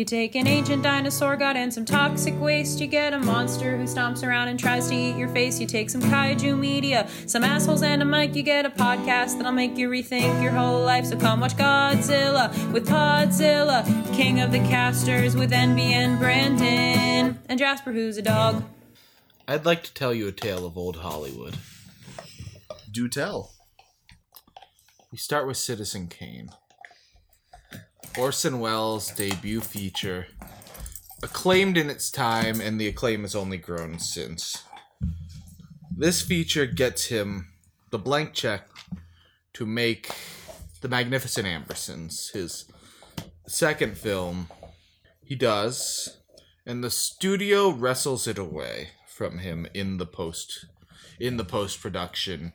You take an ancient dinosaur god and some toxic waste. You get a monster who stomps around and tries to eat your face. You take some kaiju media, some assholes, and a mic. You get a podcast that'll make you rethink your whole life. So come watch Godzilla with Podzilla, King of the Casters with NB and Brandon, and Jasper, who's a dog. I'd like to tell you a tale of old Hollywood. Do tell. We start with Citizen Kane. Orson Welles' debut feature, acclaimed in its time, and the acclaim has only grown since. This feature gets him the blank check to make The Magnificent Ambersons, his second film. He does, and the studio wrestles it away from him in the post in the post production,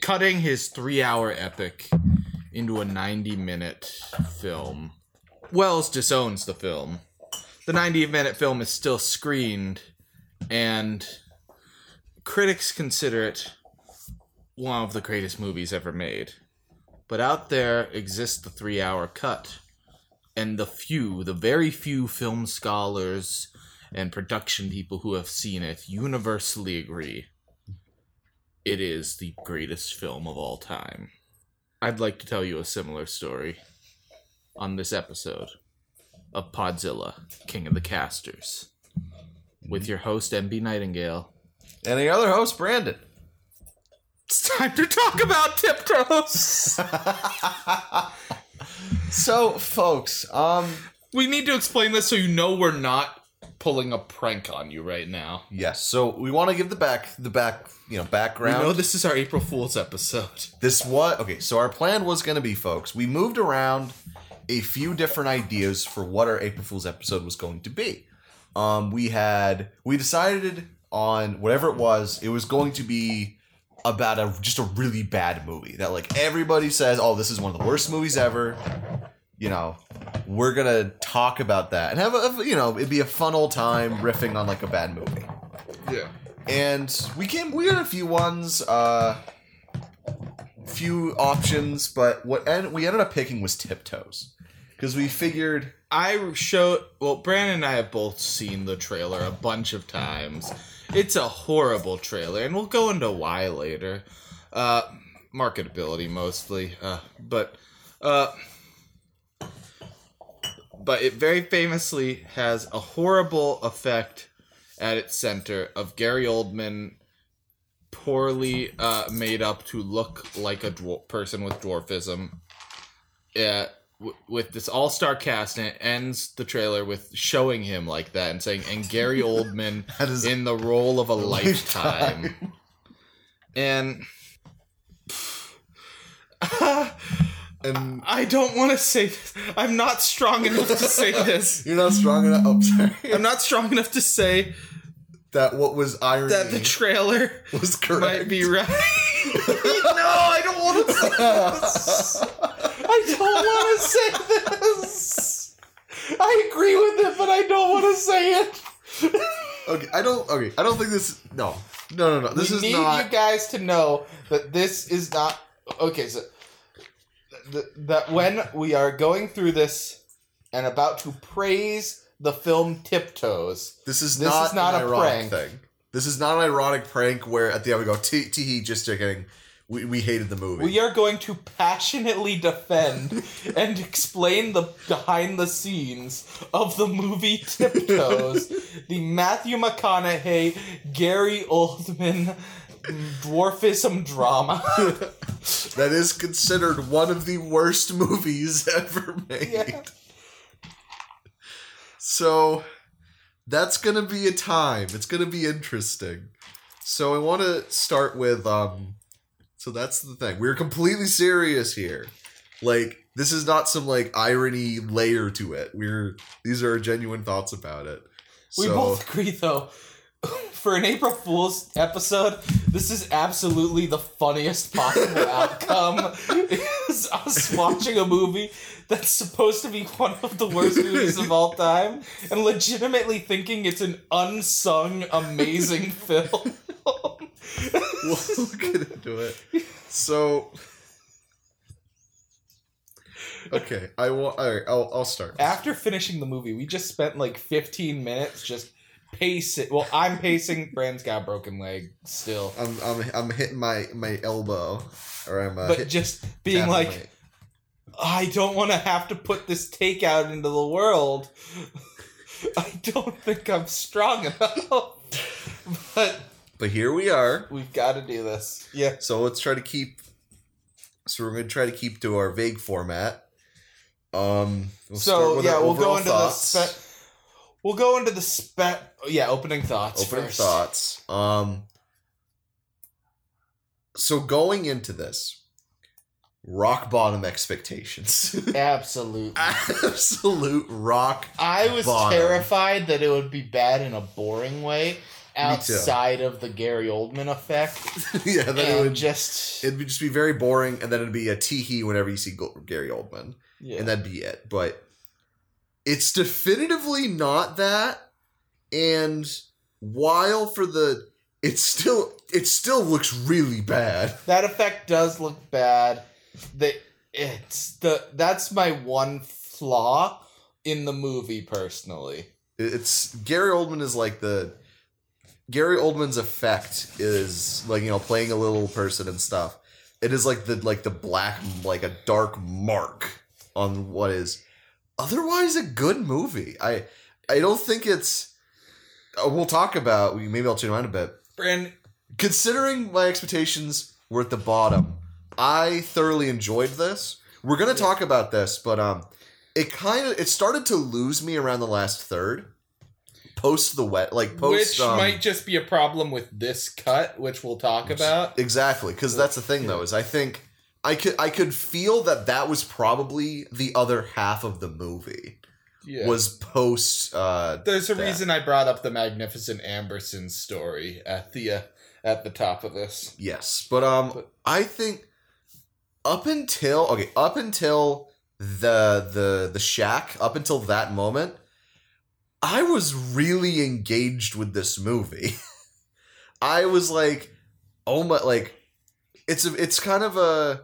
cutting his three hour epic into a 90 minute film. Welles disowns the film. The 90 minute film is still screened, and critics consider it one of the greatest movies ever made. But out there exists the three hour cut, and the few, the very few film scholars and production people who have seen it universally agree it is the greatest film of all time. I'd like to tell you a similar story on this episode of Podzilla, King of the Casters, with your host MB Nightingale. And the other host, Brandon. It's time to talk about Tiptoes. So, folks, um, we need to explain this so you know we're not pulling a prank on you right now. yes. So we want to give the back, the back, you know, We background. know this is our April Fool's episode. this what okay so our plan was going to be folks we moved around a few different ideas for what our april fool's episode was going to be um we had we decided on whatever it was it was going to be about a just a really bad movie that like everybody says oh this is one of the worst movies ever you know we're gonna talk about that and have a you know it'd be a fun old time riffing on like a bad movie Yeah. and we came we had a few ones uh few options but what end, we ended up picking was tiptoes because we figured I showed well, Brandon and I have both seen the trailer a bunch of times. It's a horrible trailer, and we'll go into why later. Uh, marketability mostly, uh, but uh, but it very famously has a horrible effect at its center of Gary Oldman poorly uh, made up to look like a dwar- person with dwarfism. Yeah, w- with this all-star cast, and it ends the trailer with showing him like that and saying, "And Gary Oldman in the role of a lifetime." and and I don't want to say this. I'm not strong enough to say this. you're not strong enough oh sorry I'm not strong enough to say that what was irony that the trailer was correct might be right. no, I don't want to say this. I don't want to say this. I agree with it, but I don't want to say it. okay i don't okay i don't think this no no no no this we is need not you guys to know that this is not okay. So th- that when we are going through this and about to praise the film Tiptoes, this is this not, is not an a prank. thing this is not an ironic prank where at the end we go tee tee just kidding we, we hated the movie we are going to passionately defend and explain the behind the scenes of the movie Tiptoes, the Matthew McConaughey, Gary Oldman dwarfism drama. that is considered one of the worst movies ever made. Yeah. So that's gonna be a time. It's gonna be interesting. So I want to start with um. So that's the thing. We're completely serious here. Like this is not some like irony layer to it. We're these are genuine thoughts about it. We So both agree, though. For an April Fool's episode, this is absolutely the funniest possible outcome. Is us watching a movie that's supposed to be one of the worst movies of all time, and legitimately thinking it's an unsung, amazing film. we'll get into it. So Okay, I will. All right, I'll, I'll start. After finishing the movie, we just spent like 15 minutes just pacing. Well, I'm pacing. Brand's got a broken leg still, I'm I'm I'm hitting my my elbow, or I'm uh, but just being like, I don't want to have to put this take out into the world. I don't think I'm strong enough. but But here we are. we've got to do this. Yeah. So let's try to keep. So we're gonna try to keep to our vague format. Um. we'll so yeah, we'll go into thoughts. the spe- We'll go into the spec. Yeah, opening thoughts. opening first. thoughts. Um. So going into this, rock bottom expectations. Absolutely. Absolute rock. I was Bottom. terrified that it would be bad in a boring way outside of the Gary Oldman effect. yeah, then it would just it'd just be very boring, and then it'd be a teehee whenever you see Gary Oldman. Yeah. and that'd be it. But it's definitively not that. And while for the, it's still it still looks really bad. that effect does look bad. The it's the that's my one flaw in the movie personally. It's Gary Oldman is like the Gary Oldman's effect is like you know playing a little person and stuff. It is like the like the black like a dark mark on what is otherwise a good movie. I I don't think it's. uh, We'll talk about. Maybe I'll change my mind a bit. Brand considering my expectations were at the bottom, I thoroughly enjoyed this. We're gonna talk about this, but um, it kind of it started to lose me around the last third, post the wet, like post which um, might just be a problem with this cut, which we'll talk about. exactly because that's the thing though is I think I could I could feel that that was probably the other half of the movie Yeah. was post. uh There's a that. reason I brought up the Magnificent Amberson story at the uh, at the top of this. Yes, but um, But- I think up until okay, up until the the the shack, up until that moment, I was really engaged with this movie. I was like, oh my, like it's a, it's kind of a.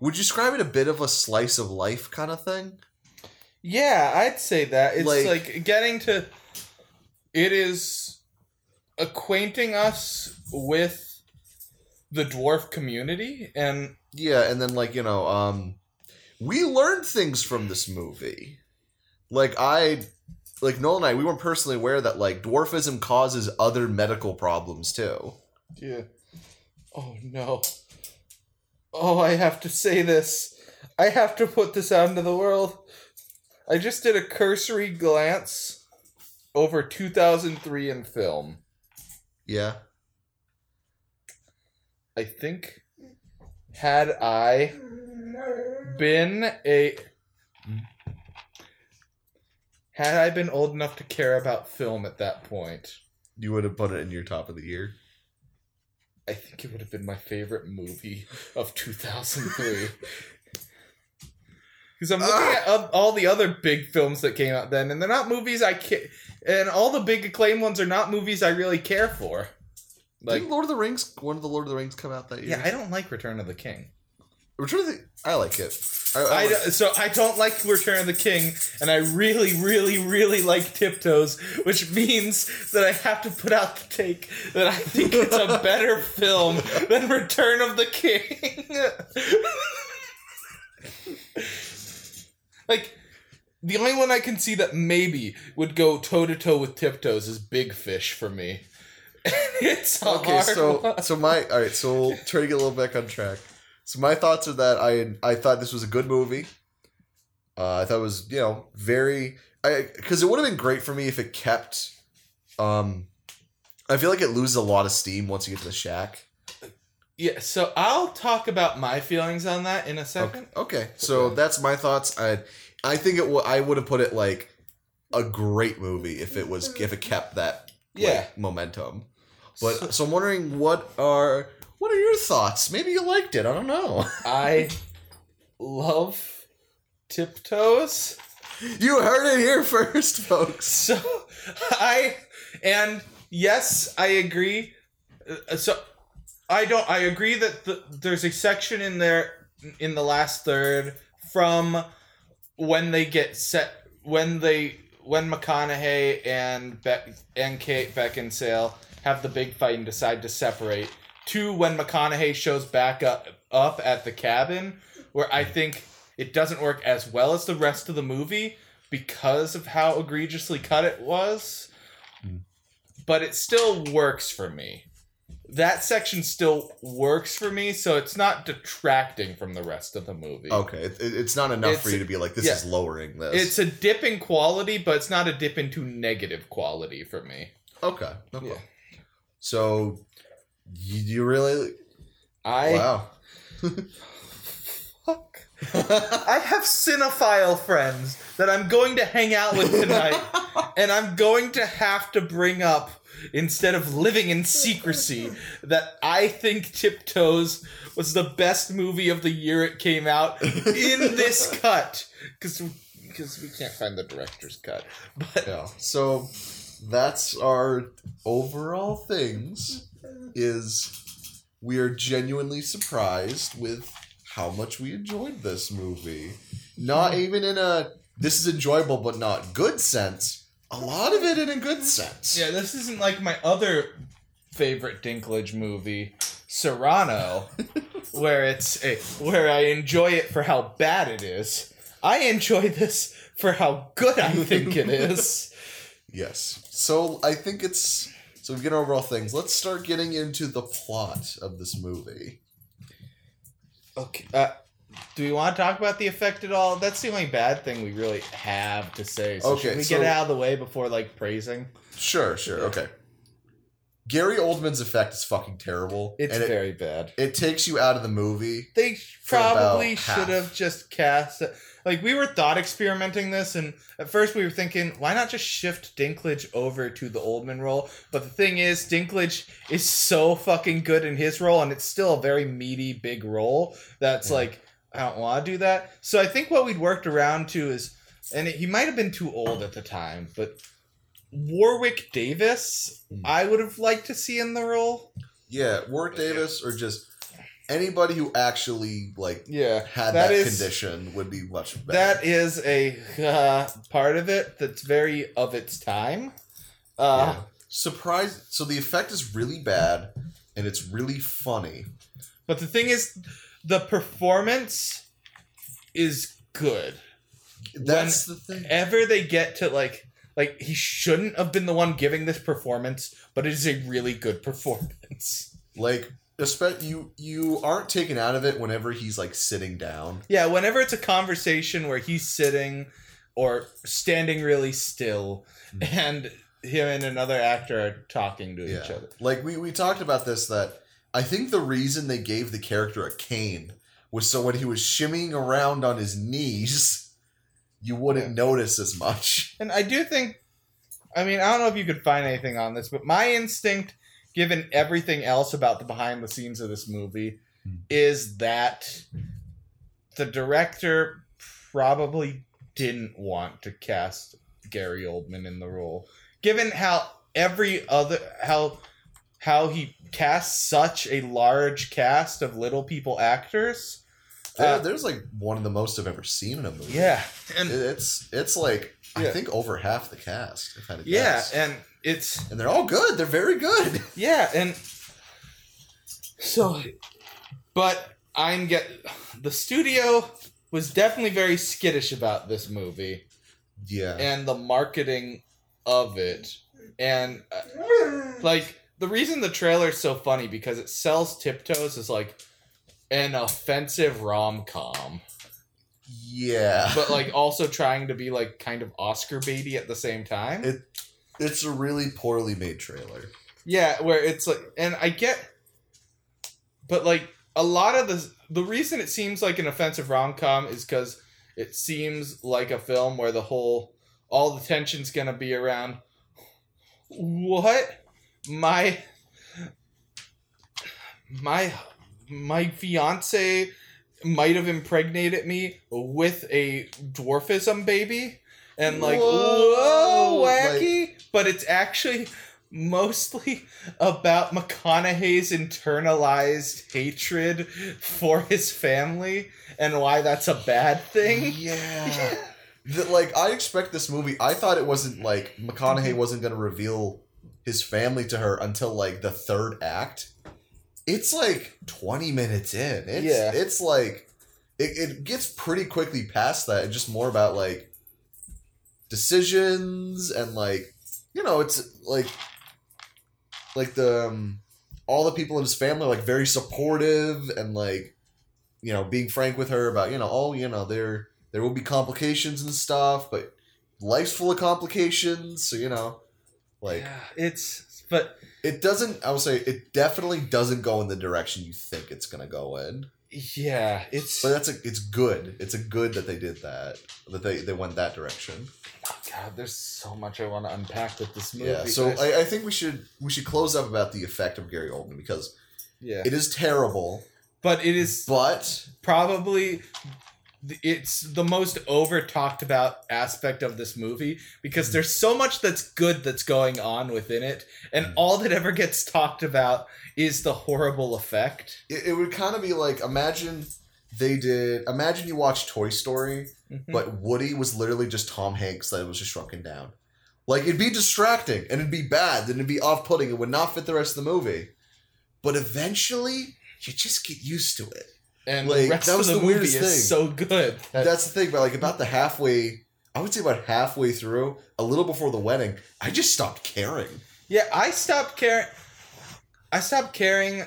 Would you describe it a bit of a slice of life kind of thing? Yeah, I'd say that. It's Like- like, getting to it is acquainting us with the dwarf community and Yeah, and then like you know, um, we learned things from this movie. Like I, like Noel and I, we weren't personally aware that like dwarfism causes other medical problems too. yeah. Oh no. Oh, I have to say this. I have to put this out into the world. I just did a cursory glance over 2003 in film. Yeah, I think had I been a had I been old enough to care about film at that point, you would have put it in your top of the year. I think it would have been my favorite movie of 2003. Because I'm looking Ah. at all- all the other big films that came out then, and they're not movies I ca- and all the big acclaim ones are not movies I really care for. Like, Didn't Lord of the Rings, one of the Lord of the Rings come out that year? yeah, I don't like Return of the King. Return of the, I like it. I, I I, like- so I don't like Return of the King, and I really, really, really like Tiptoes, which means that I have to put out the take that I think it's a better film than Return of the King. like the only one I can see that maybe would go toe to toe with Tiptoes is Big Fish for me. it's okay, so one. so my all right, so we'll try to get a little back on track. So my thoughts are that I I thought this was a good movie. Uh, I thought it was you know very I because it would have been great for me if it kept. Um, I feel like it loses a lot of steam once you get to the shack. yeah. So I'll talk about my feelings on that in a second. Okay, okay. so that's my thoughts. I I think it. W- I would have put it like a great movie if it was if it kept that like, Yeah. momentum. But so I'm wondering what are what are your thoughts? Maybe you liked it. I don't know. I love tiptoes. You heard it here first, folks. So I and yes, I agree. Uh, So I don't. I agree that the, there's a section in there in the last third from when they get set when they when McConaughey and Be- and Kate Beckinsale have the big fight and decide to separate. To when McConaughey shows back up up at the cabin, where I think it doesn't work as well as the rest of the movie because of how egregiously cut it was. Hmm. But it still works for me. That section still works for me, so it's not detracting from the rest of the movie. Okay, it, it- it's not enough for you to be like, this yeah. is lowering this. It's a dip in quality, but it's not a dip into negative quality for me. okay. okay. Yeah. So, you, you really. I wow. fuck. I have cinephile friends that I'm going to hang out with tonight, and I'm going to have to bring up instead of living in secrecy that I think Tiptoes was the best movie of the year it came out in this cut because because we can't find the director's cut. But Yeah. So, that's our overall things. Is we are genuinely surprised with how much we enjoyed this movie. Not hmm. even in a this is enjoyable but not good sense. A lot of it in a good sense. Yeah, this isn't like my other favorite Dinklage movie, Cyrano, where it's a, where I enjoy it for how bad it is. I enjoy this for how good I think it is. Yes. So I think it's so we get overall things. Let's start getting into the plot of this movie. Okay. Uh, do we want to talk about the effect at all? That's the only bad thing we really have to say. So Okay, should we so- get it out of the way before like praising? Sure, sure, okay. Gary Oldman's effect is fucking terrible. It's and it, very bad. it takes you out of the movie. They probably should have just cast like we were thought experimenting this and at first we were thinking why not just shift Dinklage over to the Oldman role but the thing is Dinklage is so fucking good in his role and it's still a very meaty big role that's Yeah. like I don't want to do that so I think what we'd worked around to is and he might have been too old at the time but Warwick Davis Mm. I would have liked to see in the role Yeah, Warwick Davis or just anybody who actually like yeah had That that, is- condition would be much better. That is a uh, part of it that's very of its time. Uh, Yeah. Surprise so the effect is really bad and it's really funny. But the thing is, the performance is good. That's the thing. Ever they get to like, like he shouldn't have been the one giving this performance, but it is a really good performance. Like espe- you you aren't taken out of it whenever he's like sitting down. Yeah, whenever it's a conversation where he's sitting or standing really still, Mm. and him and another actor are talking to each other. Like we, we talked about this that I think the reason they gave the character a cane was so when he was shimmying around on his knees, you wouldn't notice as much. And I do think, I mean, I don't know if you could find anything on this, but my instinct, given everything else about the behind the scenes of this movie, Hmm. is that the director probably didn't want to cast Gary Oldman in the role, given how every other how how he casts such a large cast of little people actors. Uh, there's like one of the most I've ever seen in a movie. yeah, and it's it's like I think over half the cast. If I had to yeah, guess. and it's and they're all good. They're very good. Yeah, and so, but I'm get the studio was definitely very skittish about this movie Yeah. and the marketing of it, and uh, like the reason the trailer is so funny because it sells Tiptoes as like an offensive rom com, yeah. but like also trying to be like kind of Oscar baity at the same time. It- it's a really poorly made trailer. Yeah, where it's like, and I get, but like a lot of the the reason it seems like an offensive rom com is because it seems like a film where the whole all the tension's gonna be around what my my my fiance might have impregnated me with a dwarfism baby and like Whoa, whoa, wacky but it's actually mostly about McConaughey's internalized hatred for his family and why that's a bad thing. Yeah. The- like I expect this movie. I thought it wasn't like McConaughey mm-hmm. wasn't going to reveal his family to her until like the third act. It's like twenty minutes in. It's, Yeah. It's like it, it gets pretty quickly past that. It's just more about like decisions and like you know it's like like the um, all the people in his family are like very supportive and like you know being frank with her about you know oh you know there there will be complications and stuff but life's full of complications so you know like yeah, it's but it doesn't i would say it definitely doesn't go in the direction you think it's gonna go in yeah, it's but that's a it's good. It's a good that they did that that they they went that direction. God, there's so much I want to unpack with this movie. yeah so I, I think we should we should close up about the effect of gary oldman because yeah, it is terrible but it is but probably it's the most over talked about aspect of this movie because there's so much that's good that's going on within it and all that ever gets talked about is the horrible effect. It, it would kind of be like imagine they did imagine you watch toy story Mm-hmm. but woody was literally just tom hanks that was just shrunken down. Like it'd be distracting and it'd be bad and it'd be off-putting it would not fit the rest of the movie. But eventually you just get used to it and like, the rest that of was the, the movie weirdest is thing. so good that's the thing but like about the halfway i would say about halfway through a little before the wedding i just stopped caring Yeah, I stopped caring. I stopped caring,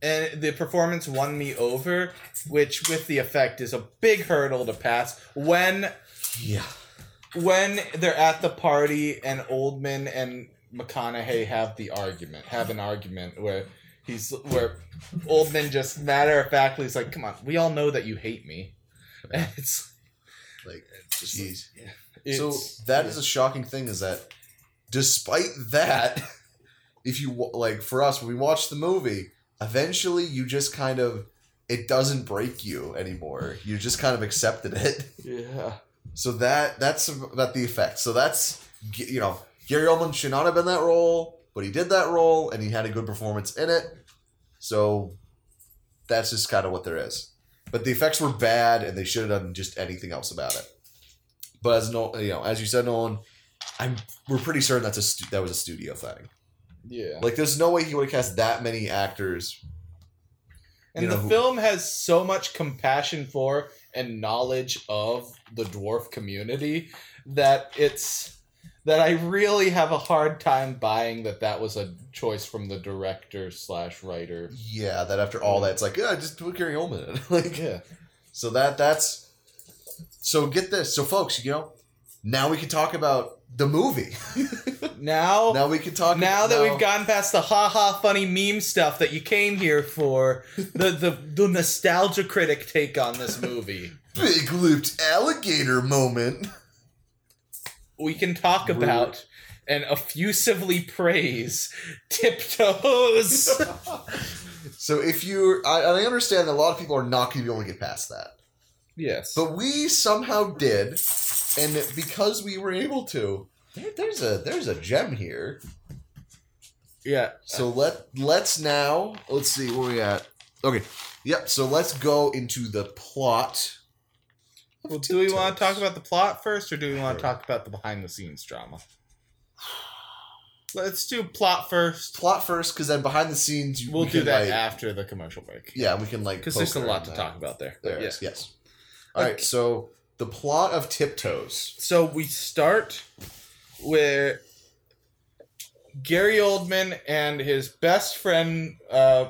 and the performance won me over, which with the effect is a big hurdle to pass. When yeah when they're at the party and Oldman and McConaughey have the argument, have an argument where he's where Oldman just matter of factly is like, "Come on, we all know that you hate me," and it's like just jeez. it's, so that is a shocking thing is that despite that if you like for us when we watch the movie eventually you just kind of it doesn't break you anymore. You just kind of accepted it. Yeah. so that that's about the effect. So that's you know gary oldman should not have been that role but he did that role and he had a good performance in it. So that's just kind of what there is. But the effects were bad and they should have done just anything else about it. But as no you know as you said nolan i'm we're pretty certain that's a stu- that was a studio thing. Yeah. like there's no way he would have cast that many actors And you know, the who- film has so much compassion for and knowledge of the dwarf community that it's that I really have a hard time buying that that was a choice from the director slash writer. yeah that after all that it's like yeah just put gary oldman in like Yeah. So that that's so get this. So folks, you know, now we can talk about the movie. Now, now, now we can talk Now that we've gotten past the ha ha funny meme stuff that you came here for, the the, the nostalgia critic take on this movie, big lipped alligator moment. We can talk about and effusively praise tiptoes. So if you I, I understand that a lot of people are not gonna be able to get past that. yes. But we somehow did, and because we were able to, there, there's a there's a gem here. yeah. So let let's now let's see where we at. Okay. Yep. So let's go into the plot. Of Well, do we want to talk about the plot first, or do we want to talk about the behind the scenes drama? Let's do plot first. plot first? Because then behind the scenes, you- We'll we do can, that like- after the commercial break. Yeah, we can like Because there's a poke lot around to that. talk about there. There But is, yeah. yes. All right, so the plot of Tiptoes. So we start where Gary Oldman and his best friend uh,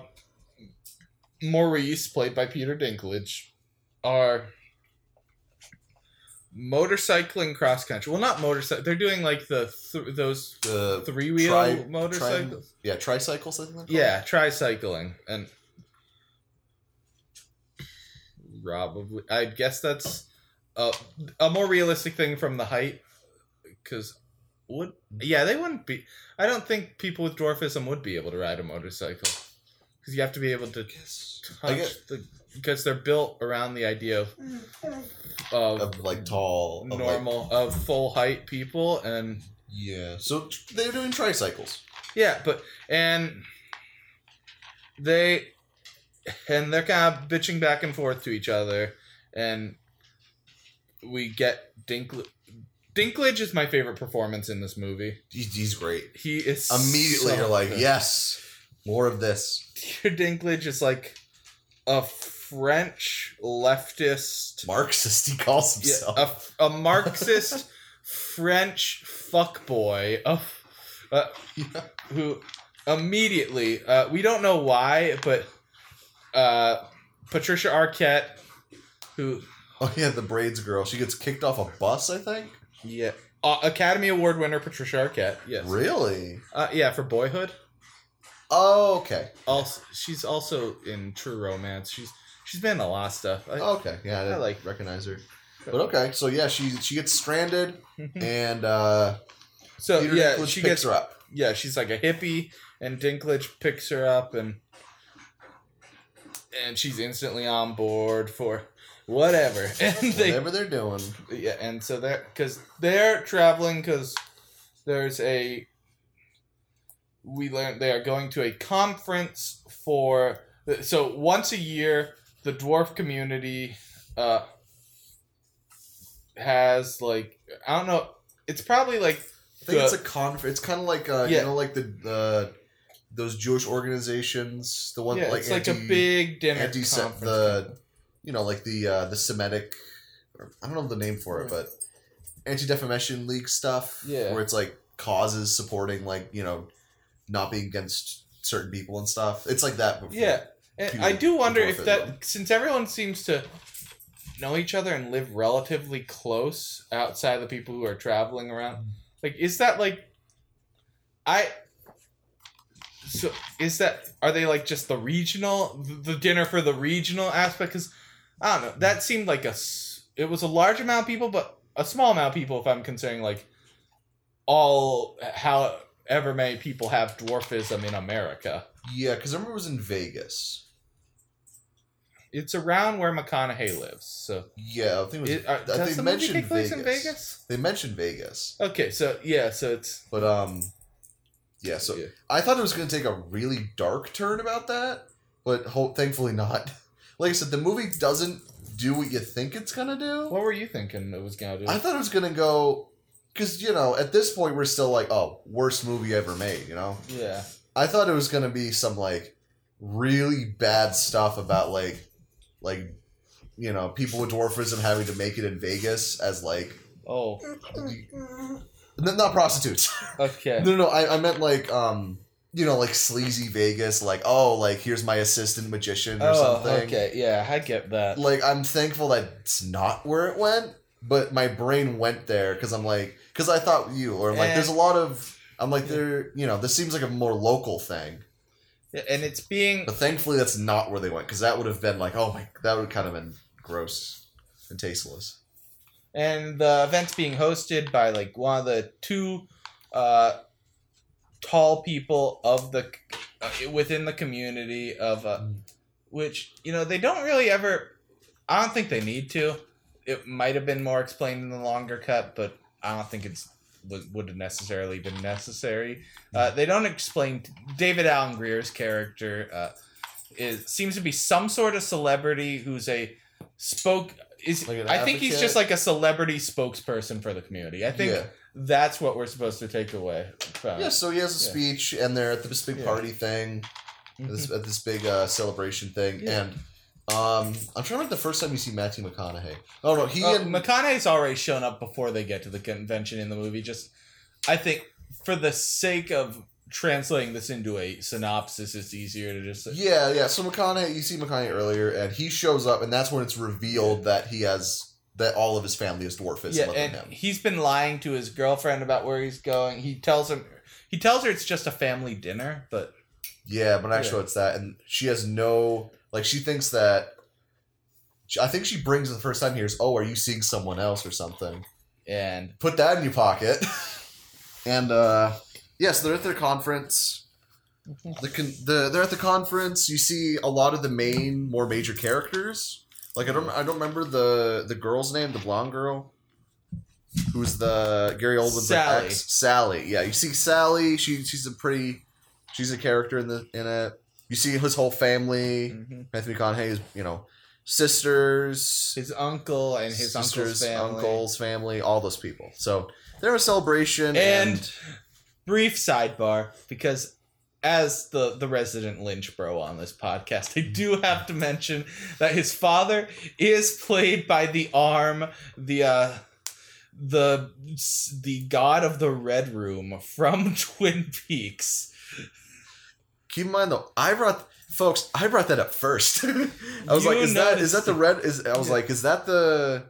Maurice, played by Peter Dinklage, are motorcycling cross country. Well, not motorcycle. They're doing like the th- those The three wheel tri- motorcycles. yeah, tricycles. I think. Yeah, tricycling and probably I guess that's a, a more realistic thing from the height because would yeah they wouldn't be I don't think people with dwarfism would be able to ride a motorcycle because you have to be able to touch get the because they're built around the idea of of, of like tall, of, like- normal of full height people and yeah, so they're doing tricycles. Yeah, but and they and they're kind of bitching back and forth to each other, and we get Dinklage. Dinklage is my favorite performance in this movie. He's, he's great. He is Immediately, so you're like, good. yes, more of this. Dinklage is like a French leftist, Marxist, he calls yeah, himself. a, a Marxist French fuckboy of uh, who immediately uh, we don't know why, but uh, Patricia Arquette, who Oh yeah, the braids girl. She gets kicked off a bus, I think. yeah. Uh, Academy Award winner Patricia Arquette, yes, Really? uh, yeah, for Boyhood. Oh, okay. Also, she's also in True Romance. She's she's been in a lot of stuff. I, Okay. Yeah, I, I like- recognize her. But okay, so yeah, she she gets stranded, and uh, so Peter yeah, Dinklage she picks gets her up. yeah, she's like a hippie, and Dinklage picks her up, and and she's instantly on board for whatever, and they Whatever they're doing. yeah, and so they're because they're traveling because there's a we learned they are going to a conference for so once a year the dwarf community uh has like I don't know it's probably like I think it's a conf. It's kind of like uh, Yeah. you know, like the the those Jewish organizations, the one yeah, like it's like a big dinner anti conference. the you know like the uh the Semitic I don't know the name for it, but anti defamation league stuff. Yeah. where it's like causes supporting like you know not being against certain people and stuff. It's like that. Before. Yeah, Eh, I do wonder if that since everyone seems to know each other and live relatively close outside the people who are traveling around, like is that like I so is that are they like just the regional the dinner for the regional aspect? Because I don't know. That seemed like a it was a large amount of people, but a small amount of people. If I'm considering like all eh, however many people have dwarfism in America. Yeah, because I remember it was in Vegas. It's around where McConaughey lives. So, Yeah, I think it was. it, uh, does think the they movie mentioned take place Vegas. in Vegas? They mentioned Vegas, Okay, so yeah, so it's but um, yeah. So Yeah. I thought it was going to take a really dark turn about that, but ho- thankfully not. Like I said, the movie doesn't do what you think it's gonna do. what were you thinking it was gonna do? I thought it was gonna go because you know at this point we're still like, oh, worst movie ever made. You know, yeah, I thought it was gonna be some like really bad stuff about like like you know people with dwarfism having to make it in Vegas as like oh, not prostitutes. okay, no, no, no. I, I meant like um you know like sleazy Vegas, like oh like here's my assistant magician or oh, something. okay, yeah, I get that. Like I'm thankful that it's not where it went, but my brain went there because I'm like because I thought you or like Eh. there's a lot of I'm like there you know this seems like a more local thing, Yeah, and it's being but thankfully that's not where they went because that would have been like oh my that would have kind of been gross and tasteless. and the event's being hosted by like one of the two uh tall people of the uh, within the community of uh which you know they don't really ever i don't think they need to. It might have been more explained in the longer cut but i don't think it's would would have necessarily been necessary uh, they don't explain david alan grier's character uh, is seems to be some sort of celebrity who's a spoke is Like i think he's just like a celebrity spokesperson for the community i think yeah. that's what we're supposed to take away from Yeah, so he has a Yeah. speech, and they're at this big Yeah. party thing, this, at this big uh, celebration thing, and um, I'm trying to remember the first time you see Matthew McConaughey. Oh no, he Uh, and McConaughey's already shown up before they get to the convention in the movie. Just, I think, for the sake of translating this into a synopsis, it's easier to just. yeah, yeah. So McConaughey, you see McConaughey earlier, and he shows up, and that's when it's revealed that he has that all of his family is dwarfism yeah, and him. he's been lying to his girlfriend about where he's going. He tells him, he tells her it's just a family dinner, but Yeah, but actually, Yeah. it's that, and she has no like. She thinks that. I think she brings the first time here is, oh, are you seeing someone else or something? and put that in your pocket. and uh yes, they're at their conference. The, con- the they're at the conference. You see a lot of the main, more major characters. Like I don't, I don't remember the the girl's name, the blonde girl. who's the Gary Oldman's Sally. ex Sally. Yeah, you see Sally. She she's a pretty she's a character in the in it. You see his whole family. Mhm. Matthew McConaughey's you know sisters, His uncle and his uncle's family. uncles, family, all those people. So they're a celebration And- and, brief sidebar because as the the resident lynch bro on this podcast i do have to mention that his father is played by the arm the uh the the god of the red room from twin peaks keep in mind though, I brought folks, I brought that up first. I was You like, is that is that the red? Is I was Yeah. like, is that the?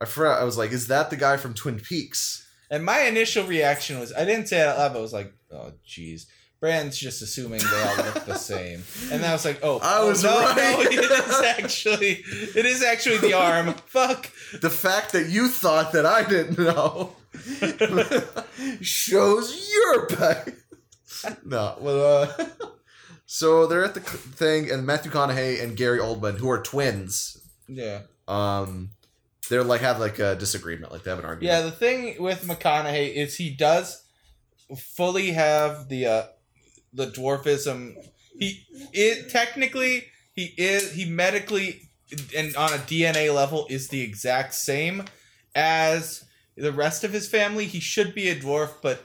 I forgot. I was like, is that the guy from Twin Peaks? and my initial reaction was i didn't say it out loud but i was like oh jeez Brand's just assuming they all look the same, and then I was like, "Oh, I oh, was no, right. no, it is actually, it is actually the arm. Fuck, The fact that you thought that I didn't know shows your pay. no, well, uh, so they're at the thing, and Matthew McConaughey and Gary Oldman, who are twins, yeah. um, they're like have like a disagreement, like they have an argument. Yeah, the thing with McConaughey is he does fully have the uh the dwarfism. He it technically he is he medically and on a DNA level is the exact same as the rest of his family. He should be a dwarf, but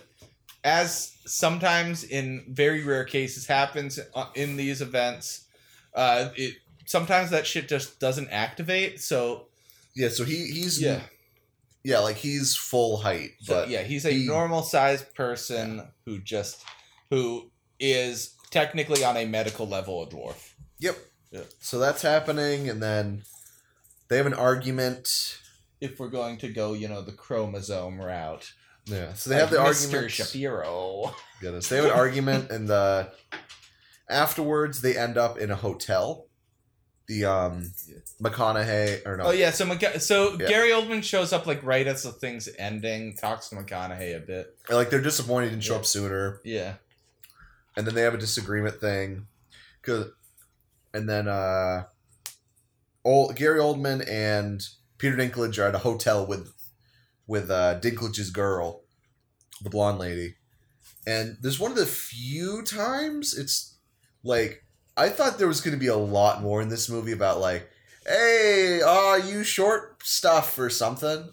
as sometimes in very rare cases happens uh, in these events, uh, it sometimes that shit just doesn't activate. So yeah. So he he's yeah. yeah, like he's full height, So, but yeah, he's a he- normal sized person who just who is technically on a medical level a dwarf. Yep. Yeah. So that's happening, and then they have an argument. If we're going to go, you know, the chromosome route. Yeah. So they have the argument. Shapiro. Goodness. They have an argument, and uh, afterwards they end up in a hotel. The um, McConaughey or no, Oh yeah, so Mc- so Yeah. Gary Oldman shows up like right as the thing's ending, talks to McConaughey a bit. like they're disappointed he didn't show Yeah. up sooner, Yeah. and then they have a disagreement thing, cause, and then uh, old Gary Oldman and Peter Dinklage are at a hotel with with uh, Dinklage's girl, the blonde lady, and there's one of the few times it's like I thought there was going to be a lot more in this movie about like, hey, are you short stuff or something?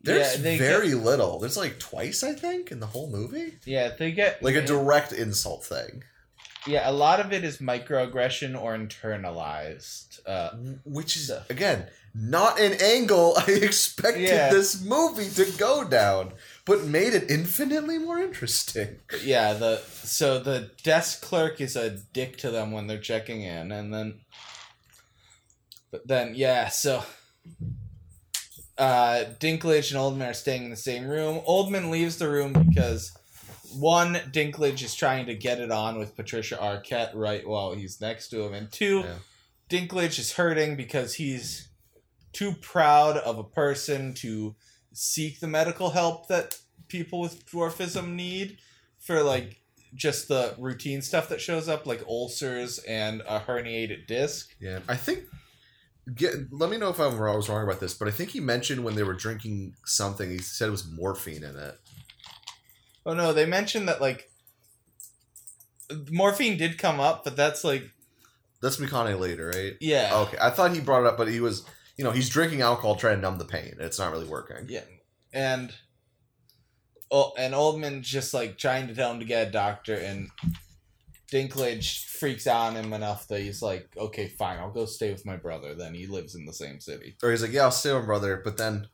There's Yeah, very little. There's like twice, I think, in the whole movie. Yeah, they get Like a direct insult thing, Yeah, a lot of it is microaggression or internalized. Uh which is again not an angle I expected Yeah. this movie to go down, but made it infinitely more interesting. Yeah, the so the desk clerk is a dick to them when they're checking in, and then, but then yeah, so uh, Dinklage and Oldman are staying in the same room. Oldman leaves the room because one, Dinklage is trying to get it on with Patricia Arquette right while he's next to him, and two, Yeah. Dinklage is hurting because he's too proud of a person to seek the medical help that people with dwarfism need for like just the routine stuff that shows up like ulcers and a herniated disc Yeah, I think. Get, let me know if I'm wrong, I was wrong about this, but I think he mentioned when they were drinking something, he said it was morphine in it. oh no they mentioned that like morphine did come up but that's like That's McConaughey later, right? yeah Okay, I thought he brought it up, but he was, you know, he's drinking alcohol trying to numb the pain. It's not really working. yeah and oh and oldman's just like trying to tell him to get a doctor and dinklage freaks out on him enough that he's like okay fine i'll go stay with my brother then he lives in the same city Or he's like, "Yeah, I'll stay with my brother," but then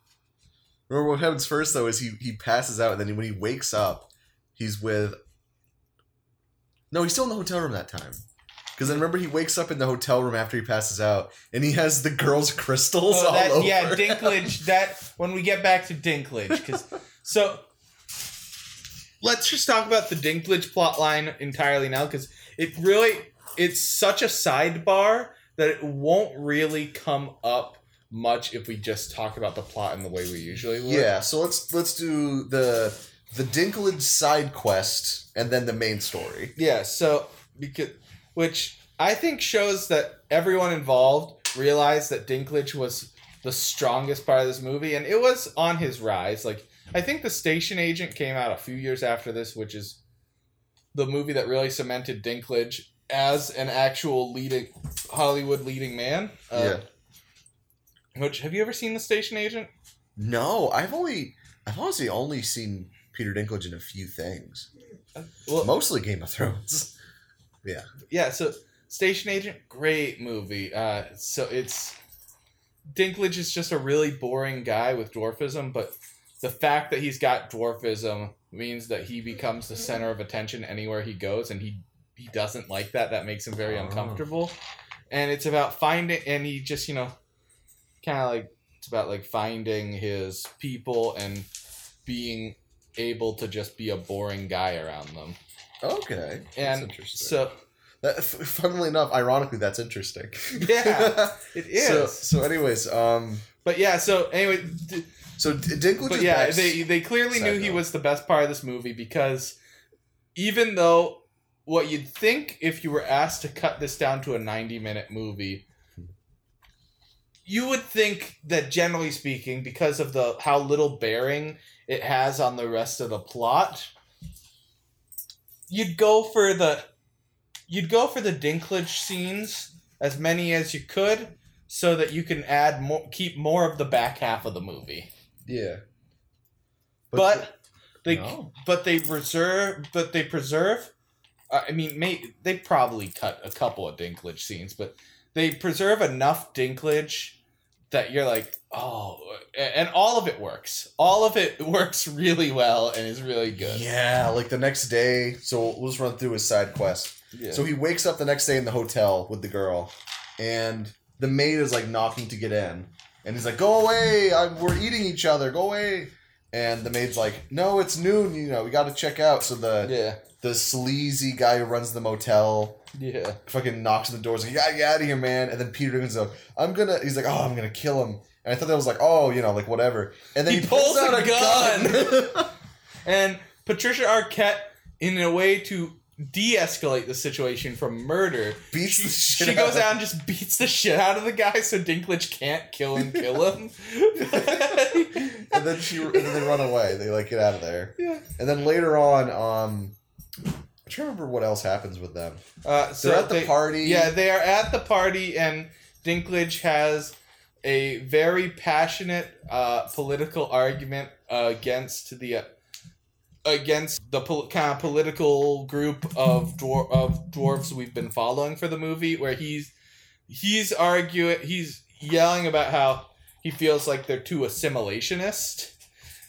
remember what happens first though is he he passes out, and then when he wakes up, he's with. No, he's still in the hotel room that time. Because then remember he wakes up in the hotel room after he passes out, and he has the girl's crystals Oh, all that, over. yeah. Dinklage. That when we get back to Dinklage, because so let's just talk about the Dinklage plot line entirely now, because it really it's such a sidebar that it won't really come up much if we just talk about the plot in the way we usually would. Yeah, so let's let's do the the Dinklage side quest and then the main story. Yeah, so because which I think shows that everyone involved realized that Dinklage was the strongest part of this movie, and it was on his rise. Like I think the Station Agent came out a few years after this, which is the movie that really cemented Dinklage as an actual leading Hollywood leading man. Uh, yeah. Which have you ever seen the Station Agent? No, I've only I've honestly only seen Peter Dinklage in a few things. Well, Mostly Game of Thrones. Yeah. yeah. So Station Agent, great movie. Uh, so it's Dinklage is just a really boring guy with dwarfism, but the fact that he's got dwarfism means that he becomes the center of attention anywhere he goes, and he he doesn't like that. That makes him very Oh. uncomfortable. And it's about finding, and he just you know, kind of like it's about like finding his people and being able to just be a boring guy around them. Okay. That's And interesting. so That, funnily enough, ironically, that's interesting. Yeah, it is. So, so, anyways, um, But yeah, so anyway, d- so D- Dinklage but yeah, they they clearly knew he note. was the best part of this movie because even though what you'd think if you were asked to cut this down to a 90 minute movie you would think that generally speaking because of the how little bearing it has on the rest of the plot you'd go for the you'd go for the dinklage scenes as many as you could so that you can add more keep more of the back half of the movie yeah. but, they No. but they reserve but they preserve uh, i mean may, they probably cut a couple of dinklage scenes but they preserve enough dinklage that you're like oh and all of it works all of it works really well and is really good Yeah, like the next day. So we'll just run through his side quest. yeah. So he wakes up the next day in the hotel with the girl, and the maid is like knocking to get in, and he's like, "Go away! I'm, we're eating each other. Go away!" And the maid's like, "No, it's noon. You know, we got to check out." So the yeah the sleazy guy who runs the motel yeah fucking knocks on the doors like, "You gotta get out of here, man!" And then Peter Dinklage's like, "I'm gonna." He's like, "Oh, I'm gonna kill him." And I thought that was like, "Oh, you know, like whatever." And then He he, pulls, out a a gun. and patricia arquette in a way to de-escalate the situation from murder Beats she, the shit she out goes of out and just beats the shit out of the guy so Dinklage can't kill him kill him. and then she and then they run away. They like get out of there. Yeah. And then later on, um, Trying to remember what else happens with them. uh, so They're at the they- party. Yeah, they are at the party, and Dinklage has a very passionate uh, political argument uh, against the uh, against the pol- kind of political group of dwar- of dwarves we've been following for the movie, where he's he's arguing, he's yelling about how he feels like they're too assimilationist.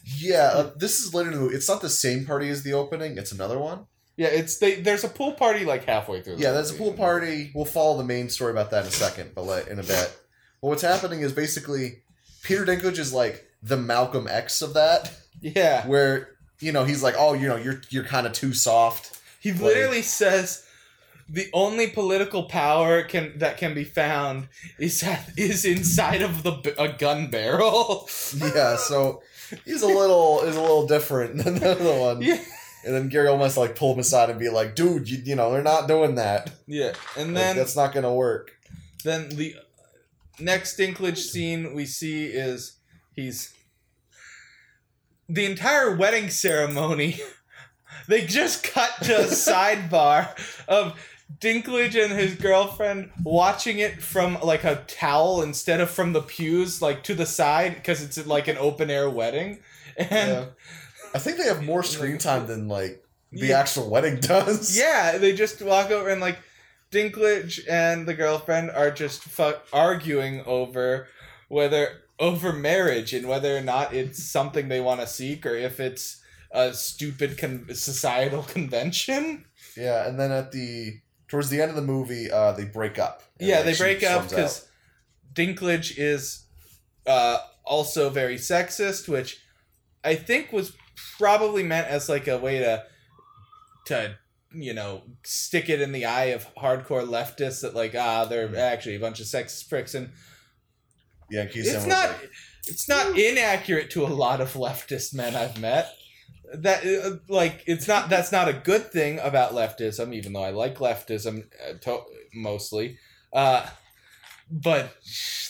Yeah, uh, this is later in the movie. It's not the same party as the opening. It's another one. Yeah, it's they. There's a pool party like halfway through. Yeah, there's a pool party. We'll follow the main story about that in a second, but like, in a bit. But what's happening is basically Peter Dinklage is like the Malcolm X of that, Yeah, where you know he's like, oh, you know, you're you're kind of too soft. He literally says the only political power can that can be found is at, is inside of the a gun barrel. Yeah, so he's a little is a little different than the other one. yeah, And then Gary almost like pull him aside and be like, dude, you, you know, they're not doing that. yeah, and Like, then that's not gonna work. then the next Dinklage scene we see is he's the entire wedding ceremony. They just cut to a sidebar of Dinklage and his girlfriend watching it from like a towel instead of from the pews, like to the side, because it's like an open air wedding. And Yeah. I think they have more screen time than like the Yeah. actual wedding does. Yeah, they just walk over and like Dinklage and the girlfriend are just fu- arguing over whether over marriage and whether or not it's something they want to seek or if it's a stupid con- societal convention. Yeah, and then at the towards the end of the movie, uh, they break up. Yeah, they break up because Dinklage is uh, also very sexist, which I think was probably meant as like a way to to you know stick it in the eye of hardcore leftists that like ah they're actually a bunch of sexist pricks and yeah, it's not like, it's not inaccurate to a lot of leftist men I've met. That uh, like it's not that's not a good thing about leftism, even though I like leftism uh, to- mostly. Uh, but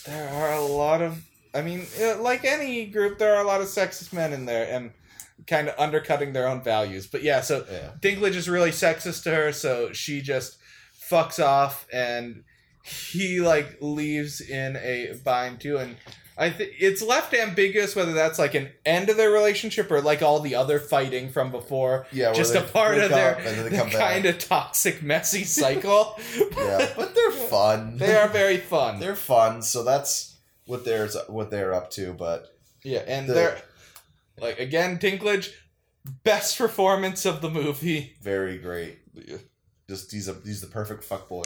there are a lot of I mean, uh, like any group, there are a lot of sexist men in there, and kind of undercutting their own values. But yeah, so Yeah. Dinklage is really sexist to her, so she just fucks off and he like leaves in a bind too and I think it's left ambiguous whether that's like an end of their relationship or like all the other fighting from before. Yeah, just a part of their, up and then they come back. kind of toxic, messy cycle. Yeah, but they're fun. they are very fun. they're fun. So that's what they're what they're up to. But yeah, and the- they're like again, Dinklage, best performance of the movie. very great. Just he's a he's the perfect fuckboy,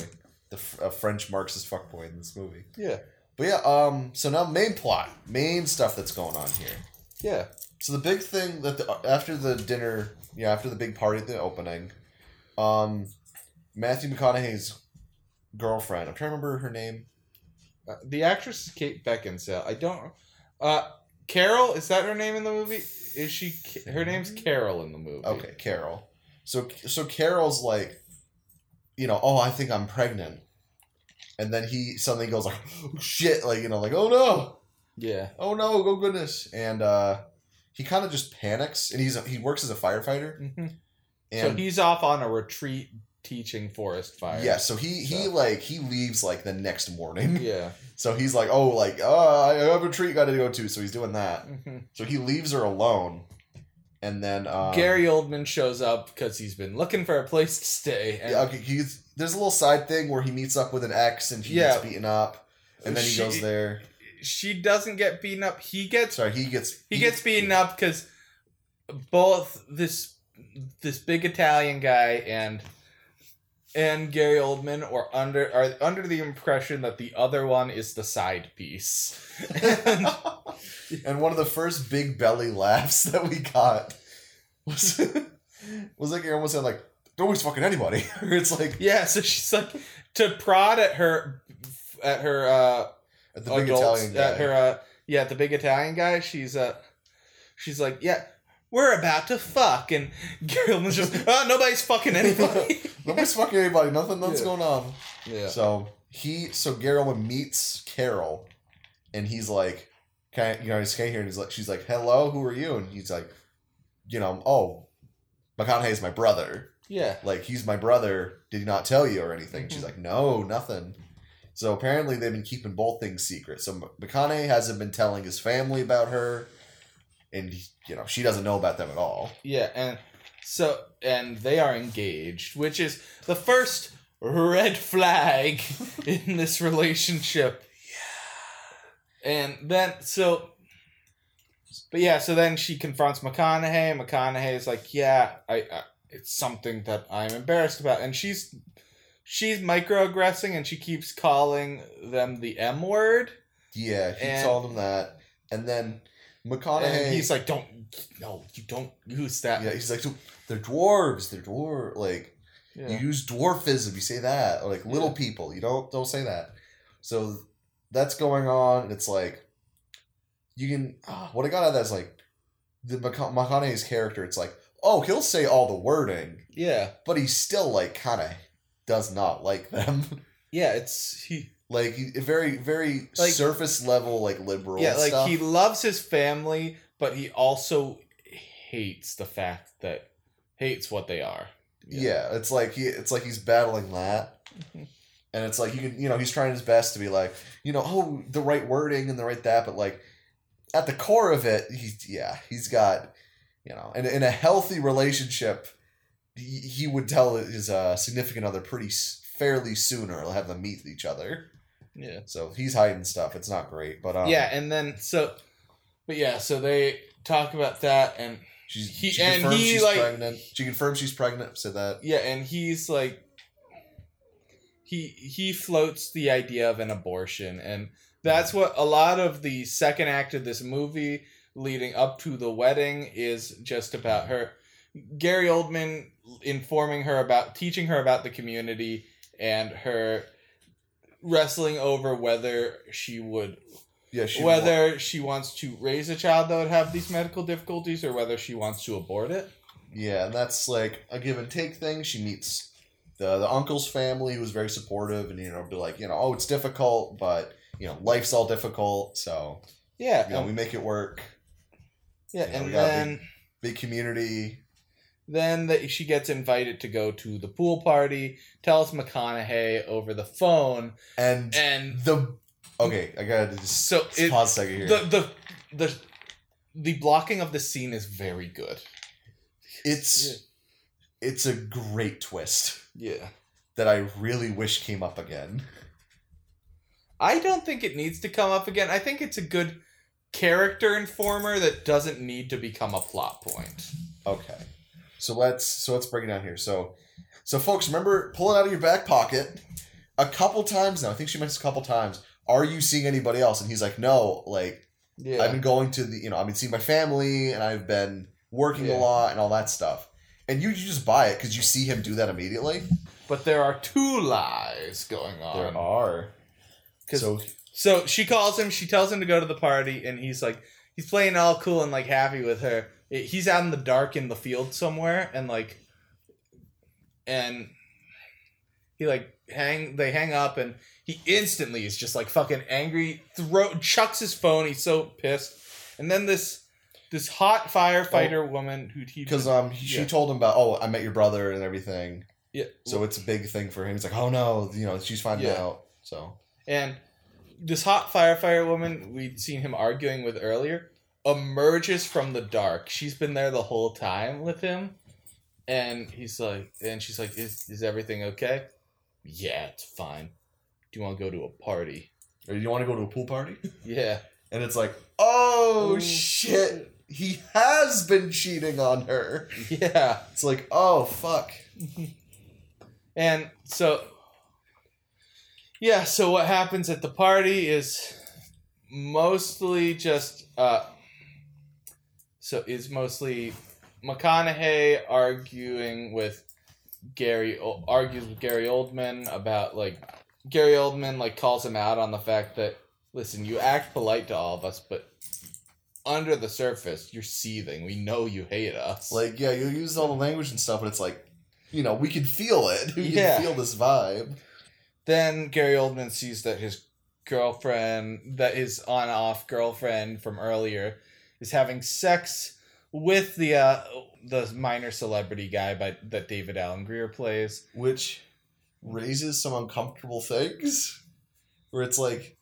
the f- a French Marxist fuckboy in this movie. Yeah, But yeah, um, so now main plot, main stuff that's going on here. yeah. So the big thing that the, after the dinner, yeah, after the big party at the opening, um, Matthew McConaughey's girlfriend. I'm trying to remember her name. Uh, the actress is Kate Beckinsale. I don't. Uh, Carol is that her name in the movie? Is she? Her name's Carol in the movie. Okay, Carol. So so Carol's like, you know, oh, I think I'm pregnant, and then he suddenly goes like, oh, shit, like you know, like oh no, Yeah. oh no, go goodness, and uh, he kind of just panics, and he's a, he works as a firefighter, hmm and So he's off on a retreat teaching forest fire. yeah, so he he So- like he leaves like the next morning, Yeah. so he's like, oh, like oh, I have a retreat got to go to, so he's doing that, hmm so he leaves her alone, and then um, Gary Oldman shows up because he's been looking for a place to stay. And Yeah, okay, he's there's a little side thing where he meets up with an ex and she Yeah. gets beaten up, and then he goes there. She doesn't get beaten up. He gets Sorry, he gets he gets beaten up because both this this big Italian guy and and Gary Oldman are under are under the impression that the other one is the side piece. And- and one of the first big belly laughs that we got was was like almost said like don't waste fucking anybody. it's like yeah, so she's like to prod at her at her uh at the big adults, Italian guy. at her uh yeah the big Italian guy. She's uh she's like yeah. We're about to fuck, and Gary Oldman's just, oh, nobody's fucking anybody. Nobody's fucking anybody. Nothing. Nothing's going on. yeah. So he, so Gary meets Carol, and he's like, "Can I, you know?" He's came here, and he's like, "She's like, hello, who are you?" And he's like, "You know, oh, McConaughey's my brother. Yeah. Like he's my brother. Did he not tell you or anything?" She's Mhm. like, "No, nothing." So apparently they've been keeping both things secret. So McConaughey hasn't been telling his family about her, and you know she doesn't know about them at all. Yeah, and so and they are engaged, which is the first red flag in this relationship. Yeah. And then so but yeah, so then she confronts McConaughey. McConaughey is like, "Yeah, I, I it's something that I'm embarrassed about." And she's she's microaggressing and she keeps calling them the M word. Yeah, he And- told him that, and then McConaughey. And he's like, "Don't no, you don't use that." Yeah, he's like, so they're dwarves. They're dwarf. Like Yeah. you use dwarfism. You say that, or like little Yeah. people. You don't don't say that. So that's going on. and It's like you can. ah, what I got out of that is like the McCona- McConaughey's character. It's like, oh, he'll say all the wording, yeah. but he still like kind of does not like them. Yeah, it's he like very very Like- surface level like liberal. Yeah, like stuff. he loves his family, but he also hates the fact that hates what they are. Yeah, it's like he it's like he's battling that. And it's like you can you know, he's trying his best to be like, you know, oh the right wording and the right that, but like at the core of it, he's yeah, he's got you know, in, in a healthy relationship, he, he would tell his uh, significant other pretty fairly sooner. He'll have them meet each other. Yeah. So he's hiding stuff. It's not great, but um, yeah, and then so but yeah, so they talk about that and she's, he- she and he, she's like- pregnant. She confirms she's pregnant. Said that. yeah, and he's like he he floats the idea of an abortion and that's what a lot of the second act of this movie leading up to the wedding is just about her Gary Oldman informing her about teaching her about the community and her wrestling over whether she would Yeah, she whether she wants to raise a child that would have these medical difficulties or whether she wants to abort it. Yeah, and that's like a give and take thing. She meets the the uncle's family who's very supportive and you know be like, you know, oh it's difficult, but you know, life's all difficult, so Yeah, you know, and- we make it work. yeah, you know, and then big community. Then that she gets invited to go to the pool party, tells McConaughey over the phone, And and the okay, I gotta just so it, pause a second here. the the the the blocking of the scene is very good. it's it's a great twist Yeah. that I really wish came up again. I don't think it needs to come up again. I think it's a good character informer that doesn't need to become a plot point. Okay. So let's so let's break it down here. So so folks, remember pull it out of your back pocket a couple times now. I think she mentions a couple times. Are you seeing anybody else? And he's like, No, like Yeah. I've been going to the you know, I've been seeing my family and I've been working Yeah. a lot and all that stuff. And you, you just buy it because you see him do that immediately. but there are two lies going on. are. 'Cause- So So she calls him, she tells him to go to the party, and he's like, he's playing all cool and like happy with her. It- He's out in the dark in the field somewhere, and like, and he like hang, they hang up, and he instantly is just like fucking angry, throw chucks his phone. He's so pissed, and then this this hot firefighter woman who he because um he, she told him about oh I met your brother and everything. yeah, So it's a big thing for him. He's like, oh no, you know, she's finding Yeah. out. So And this hot firefighter woman we'd seen him arguing with earlier emerges from the dark. She's been there the whole time with him. And he's like, and she's like, is, is everything okay? Yeah, it's fine. Do you want to go to a party? or you want to go to a pool party? Yeah. And it's like, oh Oh, shit, he has been cheating on her. Yeah. It's like, oh fuck. And so, yeah, so what happens at the party is mostly just, uh, so is mostly McConaughey arguing with Gary, O- argues with Gary Oldman about, like, Gary Oldman, like, calls him out on the fact that, listen, you act polite to all of us, but under the surface, you're seething. We know you hate us. Like, yeah, you use all the language and stuff, but it's like, you know, we can feel it. We Yeah. can feel this vibe. Then Gary Oldman sees that his girlfriend, that his on off girlfriend from earlier, is having sex with the uh, the minor celebrity guy by, that David Alan Grier plays. Which raises some uncomfortable things. Where it's like,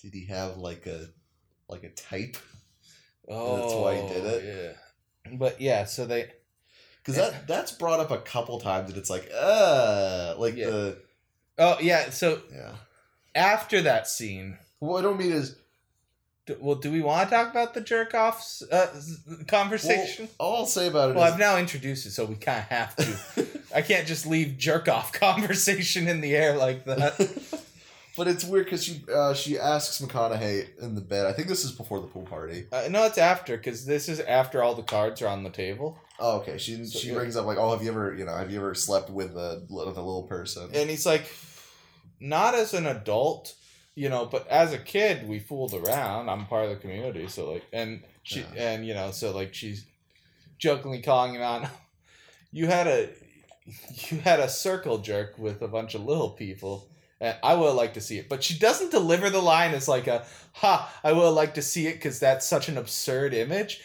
did he have like a like a type? Oh, That's why he did it? Yeah, but yeah, so they Because that that's brought up a couple times, and it's like, uh, like Yeah. the oh yeah, so yeah. after that scene. What I don't mean is Well, do we want to talk about the jerk offs uh, conversation? all I'll say about it Well, is- I've now introduced it, so we kind of have to. I can't just leave jerk off conversation in the air like that. but it's weird because she uh, she asks McConaughey in the bed. I think this is before the pool party. Uh, no, it's after because this is after all the cards are on the table, Oh, okay. She So, she yeah. brings up like, oh, have you ever you know have you ever slept with a with a little person? and he's like, not as an adult, you know, but as a kid, we fooled around. I'm part of the community, so like, and she Yeah. and you know, so like she's jokingly calling him out. You had a you had a circle jerk with a bunch of little people. And I would like to see it, but she doesn't deliver the line as like a "ha." I would like to see it because that's such an absurd image.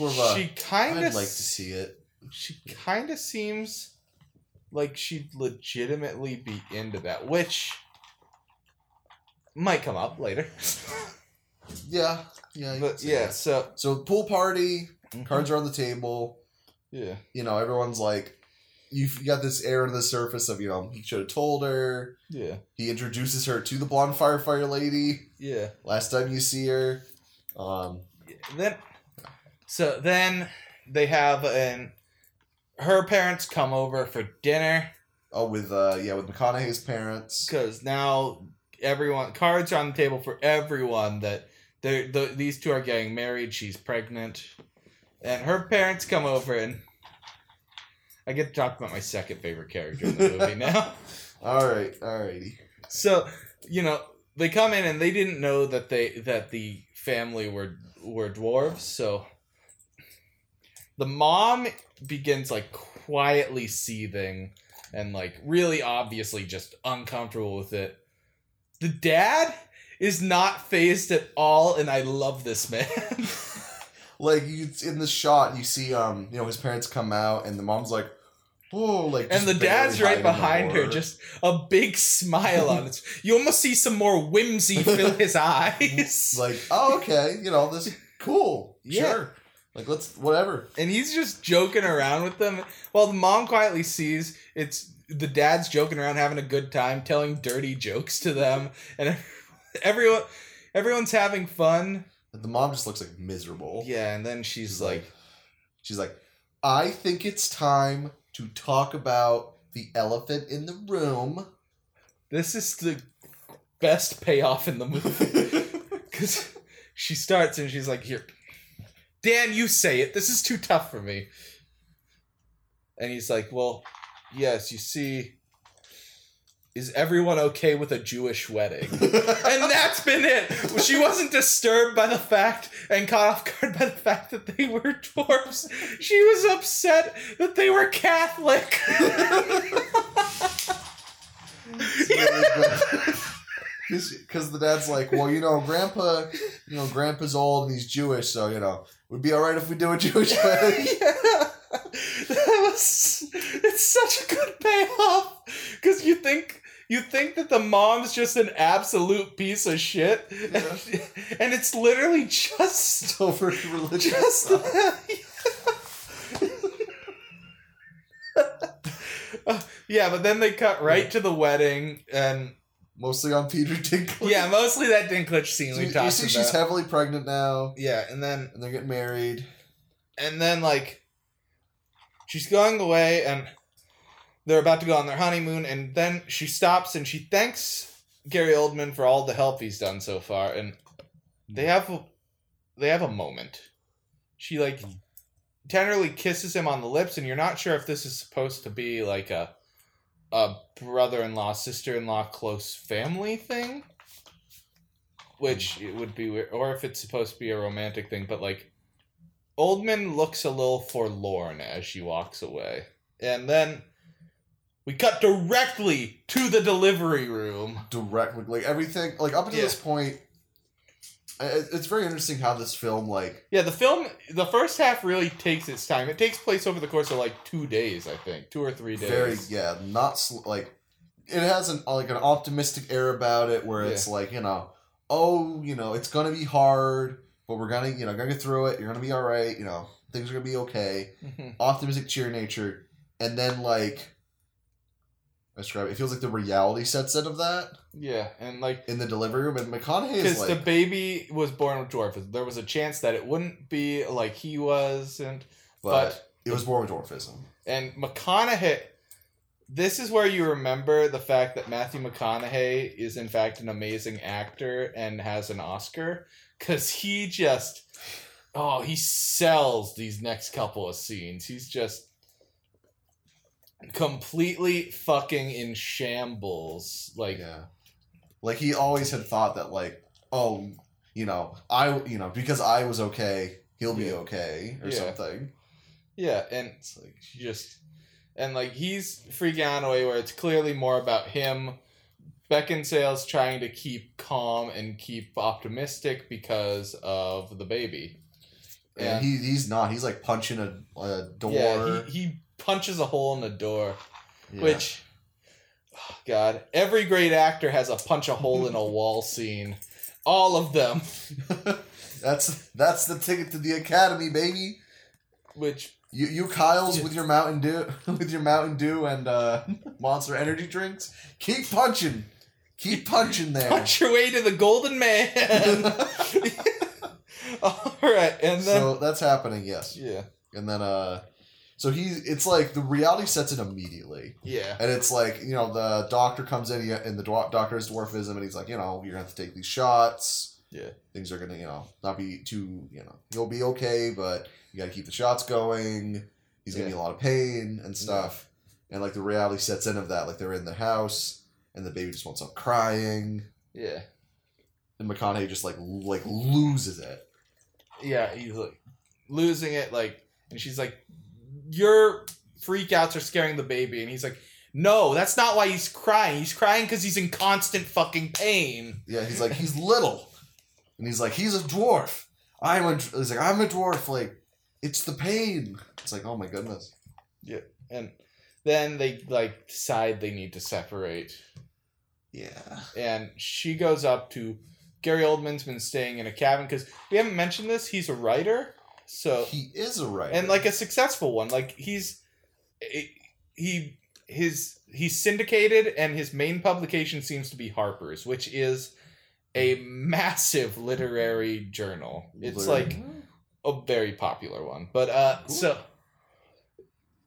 A, she kind of like to see it. she kind of seems like she'd legitimately be into that, which might come up later. Yeah, yeah. you but could say yeah, that. so So pool party, cards are on the table. yeah, You know, everyone's like, you've got this air to the surface of you know he should have told her. yeah, He introduces her to the blonde firefighter lady. yeah. Last time you see her, um, Then, so then they have an her parents come over for dinner oh with uh yeah with McConaughey's parents. because now everyone cards are on the table for everyone that they the, these two are getting married. She's pregnant, and her parents come over and. I get to talk about my second favorite character in the movie now. All right, all righty. So, you know, they come in and they didn't know that they that the family were were dwarves, so the mom begins like quietly seething and like really obviously just uncomfortable with it. The dad is not phased at all and I love this man. like you in the shot you see um you know his parents come out and the mom's like oh like and the dad's right behind her, just a big smile on it. You almost see some more whimsy fill his eyes. like oh okay you know this cool Yeah. sure like let's whatever and he's just joking around with them while the mom quietly sees it's the dad's joking around having a good time telling dirty jokes to them and everyone everyone's having fun. The mom just looks like miserable. Yeah and then she's She's like, like she's like I think it's time to talk about the elephant in the room. This is the best payoff in the movie. Because she starts and she's like here dan you say it. This is too tough for me. And he's like well yes you see is everyone okay with a jewish wedding and that's been it. She wasn't disturbed by the fact and caught off guard by the fact that they were dwarfs. She was upset that they were Catholic. Because the dad's like, well, you know, grandpa, you know, grandpa's old and he's Jewish, so you know, would be all right if we do a Jewish wedding. yeah. Was it's such a good payoff because you think you think that the mom's just an absolute piece of shit, and it's literally just over religious just stuff. Uh, yeah, but then they cut right to the wedding, and Mostly on Peter Dinklage. yeah, mostly that Dinklage scene So we you, talked you see about. she's heavily pregnant now, yeah, and then and they're getting married. and then like she's going away, and they're about to go on their honeymoon, and then she stops and she thanks Gary Oldman for all the help he's done so far, and they hmm. have a, they have a moment. She like hmm. tenderly kisses him on the lips, and you're not sure if this is supposed to be like a a brother-in-law sister-in-law close family thing? Which hmm. it would be weird or if it's supposed to be a romantic thing but like oldman looks a little forlorn as she walks away. And then we cut directly to the delivery room. Directly, like everything, like up until Yeah. this point, it's very interesting how this film, like, yeah the film the first half really takes its time. It takes place over the course of like two days i think. Two or three days. Very yeah, not sl- like it has an like an optimistic air about it where it's like you know, oh, you know, it's gonna be hard, but we're gonna you know gonna get through it. You're gonna be all right. You know, things are gonna be okay. Mhm. Optimistic cheer nature, and then like. I describe it. It feels like the reality sets in of that yeah and like in the delivery room, and McConaughey because like the baby was born with dwarfism there was a chance that it wouldn't be like he was and but, but it was born with dwarfism. And McConaughey, this is where you remember the fact that Matthew McConaughey is in fact an amazing actor and has an Oscar because he just, oh, he sells these next couple of scenes. He's just completely fucking in shambles. Like, Yeah. Like he always had thought that like, oh, you know, I you know, because I was okay, he'll be Yeah. okay or Yeah. something. yeah, and It's like just and like he's freaking out in a way where it's clearly more about him Beckinsale's trying to keep calm and keep optimistic because of the baby. and he he's not. He's like punching a, a door. yeah, he, he punches a hole in the door, Yeah. which oh God, every great actor has a punch a hole in a wall scene. All of them. that's that's the ticket to the academy, baby. Which You you Kyles with your Mountain Dew with your Mountain Dew and uh, Monster Energy drinks. Keep punching, keep punching there. punch your way to the golden man. All right, and then so that's happening, yes. yeah, And then uh, so he it's like the reality sets in immediately. yeah, And it's like, you know, the doctor comes in and the doctor has dwarfism and he's like, you know, you're going to have to take these shots. Yeah. Things are going to, you know, not be too, you know, you'll be okay, but you got to keep the shots going. He's going to Yeah. be a lot of pain and stuff. And like the reality sets in of that. Like they're in the house and the baby just won't stop crying. yeah. And McConaughey just like like loses it. yeah, he's like losing it, like, and she's like, "Your freakouts are scaring the baby," and he's like, "No, that's not why he's crying. He's crying because he's in constant fucking pain." Yeah, he's like, he's little. And he's like, he's a dwarf. I'm a. He's like, I'm a dwarf. Like, it's the pain. It's like, oh my goodness. Yeah, and then they like decide they need to separate Yeah. and she goes up to Gary Oldman's been staying in a cabin because we haven't mentioned this. He's a writer, so He is a writer. and like a successful one. Like he's he his he's syndicated, and his main publication seems to be Harper's, which is a massive literary journal. It's like a very popular one, but uh, Cool. so.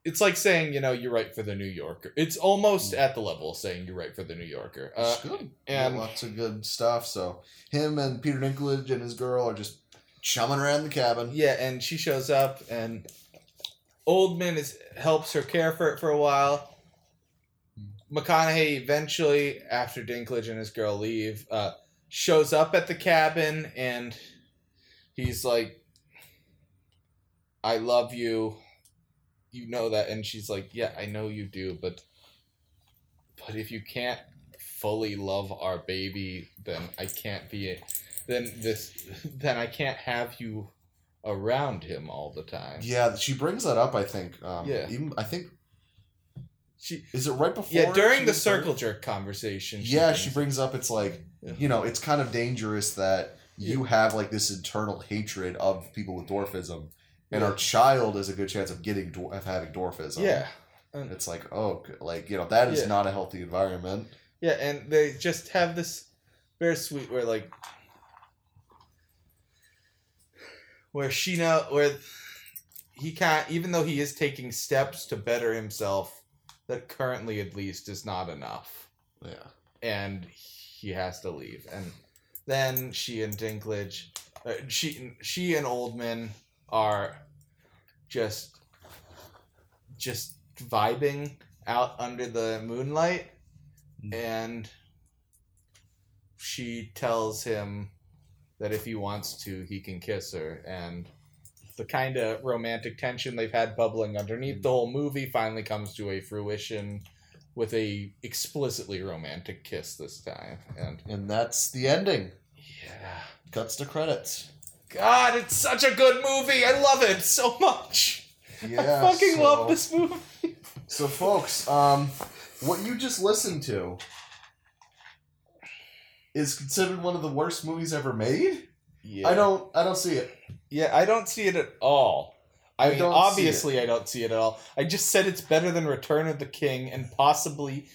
It's like saying, you know, you write for the New Yorker. It's almost at the level of saying you write for the New Yorker. Uh, It's good. and- Yeah, lots of good stuff. So him and Peter Dinklage and his girl are just chumming around the cabin. Yeah, and she shows up, and Oldman is helps her care for it for a while. McConaughey eventually, after Dinklage and his girl leave, uh, shows up at the cabin, and he's like, "I love you, you know that," and she's like, "Yeah, I know you do, but but if you can't fully love our baby, then I can't be it." Then this, then I can't have you around him all the time. Yeah, she brings that up. I think. Um, Yeah. Even I think She, is it right before? yeah, during the circle jerk conversation. yeah, she brings- brings up it's like Yeah. you know it's kind of dangerous that you Yeah. have like this internal hatred of people with dwarfism, and Yeah. our child has a good chance of getting of having dwarfism. Yeah, It's like oh, like you know that is Yeah. not a healthy environment. yeah, and they just have this very sweet where like where she know where he can't even though he is taking steps to better himself that currently at least is not enough Yeah. and he has to leave and then she and dinklage uh, she she and oldman are just just vibing out under the moonlight. Mm. And she tells him that if he wants to he can kiss her. And the kind of romantic tension they've had bubbling underneath mm. the whole movie finally comes to a fruition with a explicitly romantic kiss this time. And And that's the ending. yeah. Cuts to credits. God it's such a good movie i love it so much Yeah. i fucking so- love this movie So, folks, um, what you just listened to is considered one of the worst movies ever made. yeah I don't, I don't see it. Yeah, I don't see it at all. I, I mean, obviously, I don't see it at all. I just said it's better than Return of the King and possibly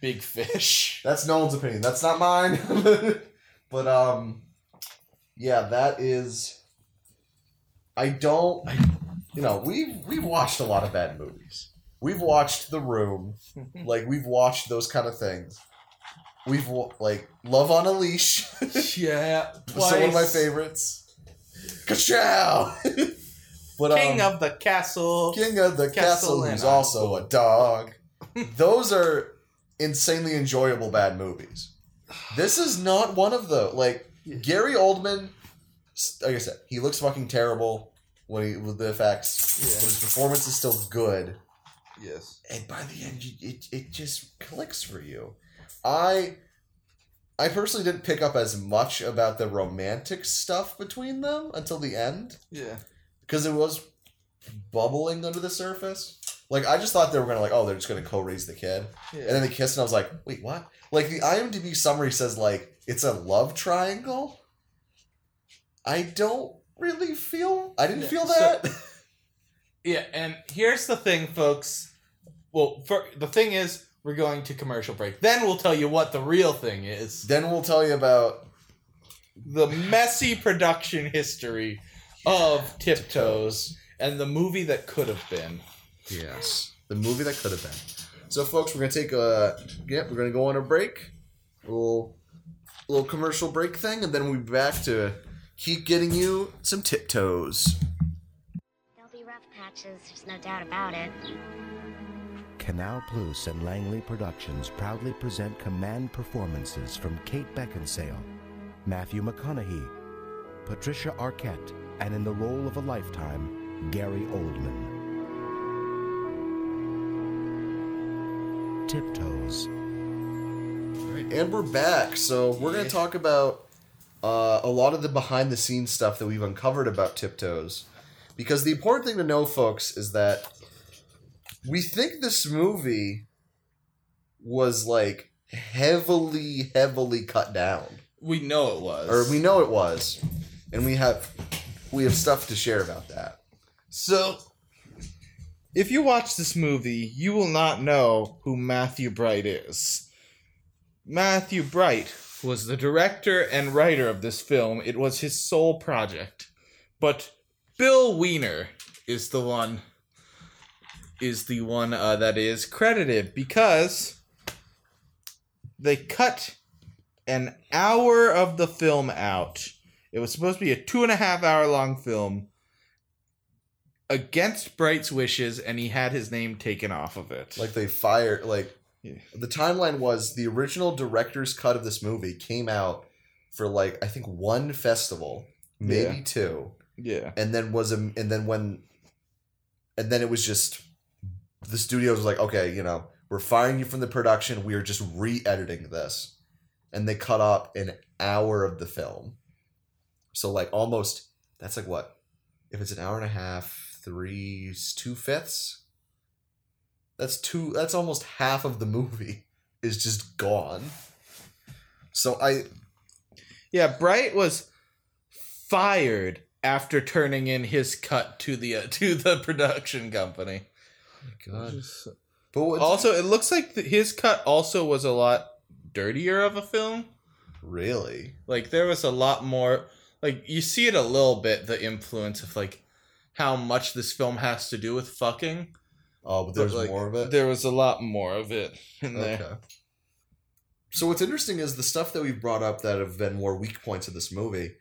Big Fish. That's Nolan's opinion. That's not mine. but um, yeah, that is. I don't. I, you know, we've we've watched a lot of bad movies. We've watched The Room. Like we've watched those kind of things. We've like Love on a Leash. yeah, so one of my favorites. Ka-chow! but King um, of the Castle. King of the Castle Castle, who's also a dog. Those are insanely enjoyable bad movies. This is not one of the Like Gary Oldman, like I said, he looks fucking terrible when he with the effects, Yeah. but his performance is still good. Yes. And by the end, you, it it just clicks for you. I I personally didn't pick up as much about the romantic stuff between them until the end Yeah. because it was bubbling under the surface. Like I just thought they were gonna like, oh, they're just gonna co-raise the kid, Yeah. and then they kissed, and I was like, wait, what? Like the IMDb summary says like it's a love triangle. I don't really feel. I didn't Yeah, feel so- that. yeah, and here's the thing, folks. Well, for, the thing is, we're going to commercial break. Then we'll tell you what the real thing is. then we'll tell you about The messy production history of Tiptoes and the movie that could have been. Yes the movie that could have been. So, folks, we're gonna take a yeah, we're gonna go on a break, a little little commercial break thing, and then we'll be back to keep getting you some tiptoes. There'll be rough patches, there's no doubt about it. Canal Plus and Langley Productions proudly present command performances from Kate Beckinsale, Matthew McConaughey, Patricia Arquette, and in the role of a lifetime, Gary Oldman. Tiptoes. And we're back. So we're gonna talk about uh, a lot of the behind the scenes stuff that we've uncovered about Tiptoes. Because the important thing to know, folks, is that we think this movie was like heavily, heavily cut down. We know it was. Or we know it was. And we have we have stuff to share about that. So, if you watch this movie, you will not know who Matthew Bright is. Matthew Bright was the director and writer of this film. It was his sole project. But Bill Weiner is the one is the one uh, that is credited because they cut an hour of the film out. It was supposed to be a two and a half hour long film against Bright's wishes, and he had his name taken off of it. Like they fired like Yeah. the timeline was the original director's cut of this movie came out for like I think one festival, maybe Yeah. two. yeah, and then was a and then when and then it was just the studios was like okay you know we're firing you from the production we are just re-editing this and they cut up an hour of the film so like almost that's like what if it's an hour and a half three two fifths that's two that's almost half of the movie is just gone so i yeah. Bright was fired after turning in his cut to the uh, to the production company. god but what's, Also, it looks like th- his cut also was a lot dirtier of a film. really Like there was a lot more. Like you see it a little bit the influence of like how much this film has to do with fucking. oh but But, there's like, more of it There was a lot more of it in there. Okay. So what's interesting is the stuff that we've brought up that have been more weak points of this movie.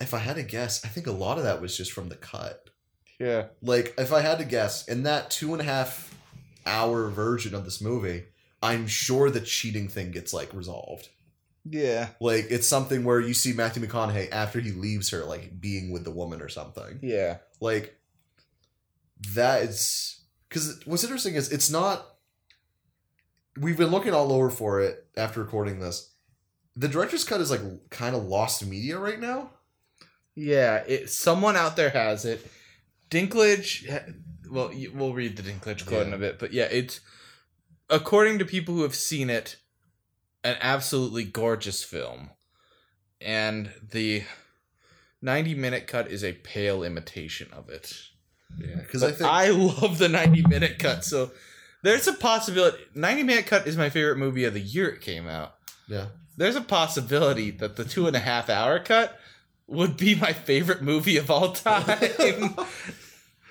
If I had to guess, I think a lot of that was just from the cut. Yeah. Like, if I had to guess, in that two and a half hour version of this movie, I'm sure the cheating thing gets like resolved. Yeah. Like, it's something where you see Matthew McConaughey after he leaves her, like being with the woman or something. Yeah. Like, that is because what's interesting is it's not. We've been looking all over for it after recording this. The director's cut is like kind of lost media right now. Yeah. It. Someone out there has it. Dinklage. Well, we'll read the Dinklage quote in a bit, but yeah, it's according to people who have seen it, an absolutely gorgeous film, and the ninety-minute cut is a pale imitation of it. Yeah, because I think I love the 90 minute cut. So there's a possibility 90 minute cut is my favorite movie of the year it came out. yeah, There's a possibility that the two and a half hour cut would be my favorite movie of all time.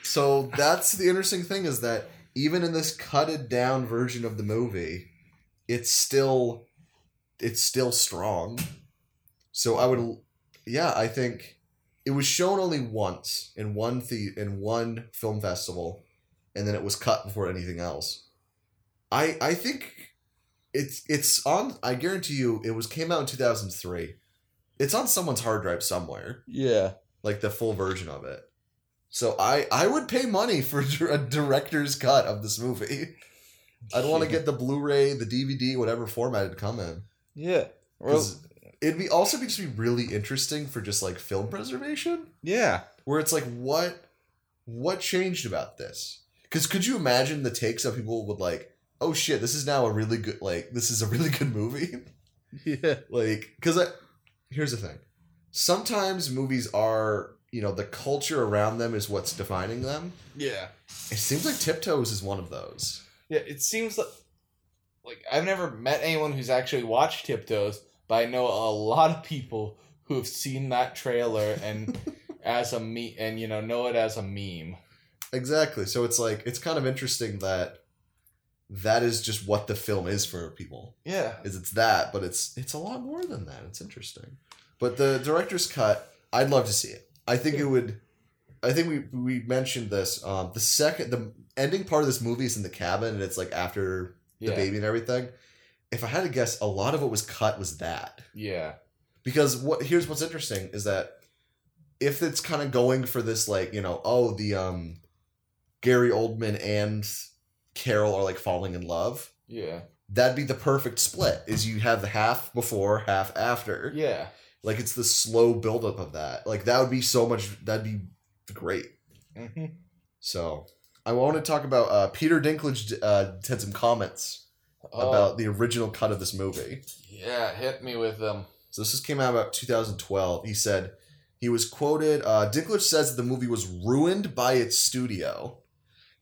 So that's the interesting thing is that even in this cutted down version of the movie, it's still it's still strong. So I would yeah, I think it was shown only once in one the in one film festival and then it was cut before anything else. I I think it's it's on I guarantee you it was came out in 2003. It's on someone's hard drive somewhere yeah. like the full version of it. So I I would pay money for a director's cut of this movie. I'd want to get the Blu-ray, the DVD, whatever format it'd come in. Yeah. Well, it'd be also be just be really interesting for just like film preservation, yeah. where it's like what what changed about this? Because could you imagine the takes of people would like, oh shit, this is now a really good like this is a really good movie. Yeah. like because I here's the thing sometimes movies are you know the culture around them is what's defining them Yeah. it seems like tiptoes is one of those Yeah, it seems like like I've never met anyone who's actually watched Tiptoes, but I know a lot of people who have seen that trailer and as a me and you know know it as a meme. exactly. So it's like it's kind of interesting that that is just what the film is for people. Yeah. is it's that but it's it's a lot more than that. It's interesting. But the director's cut i'd love to see it. I think it would i think we we mentioned this um the second the ending part of this movie is in the cabin and it's like after the Yeah. baby and everything if i had to guess a lot of what was cut was that Yeah. because what here's what's interesting is that if it's kind of going for this like you know oh the um gary oldman and carol are like falling in love Yeah. that'd be the perfect split is you have the half before half after Yeah. Like it's the slow buildup of that. Like that would be so much. That'd be great. Mhm. So I want to talk about uh, Peter Dinklage. Uh, had some comments Oh, about the original cut of this movie. yeah, hit me with them. So this just came out about 2012. He said he was quoted. Uh, Dinklage says that the movie was ruined by its studio,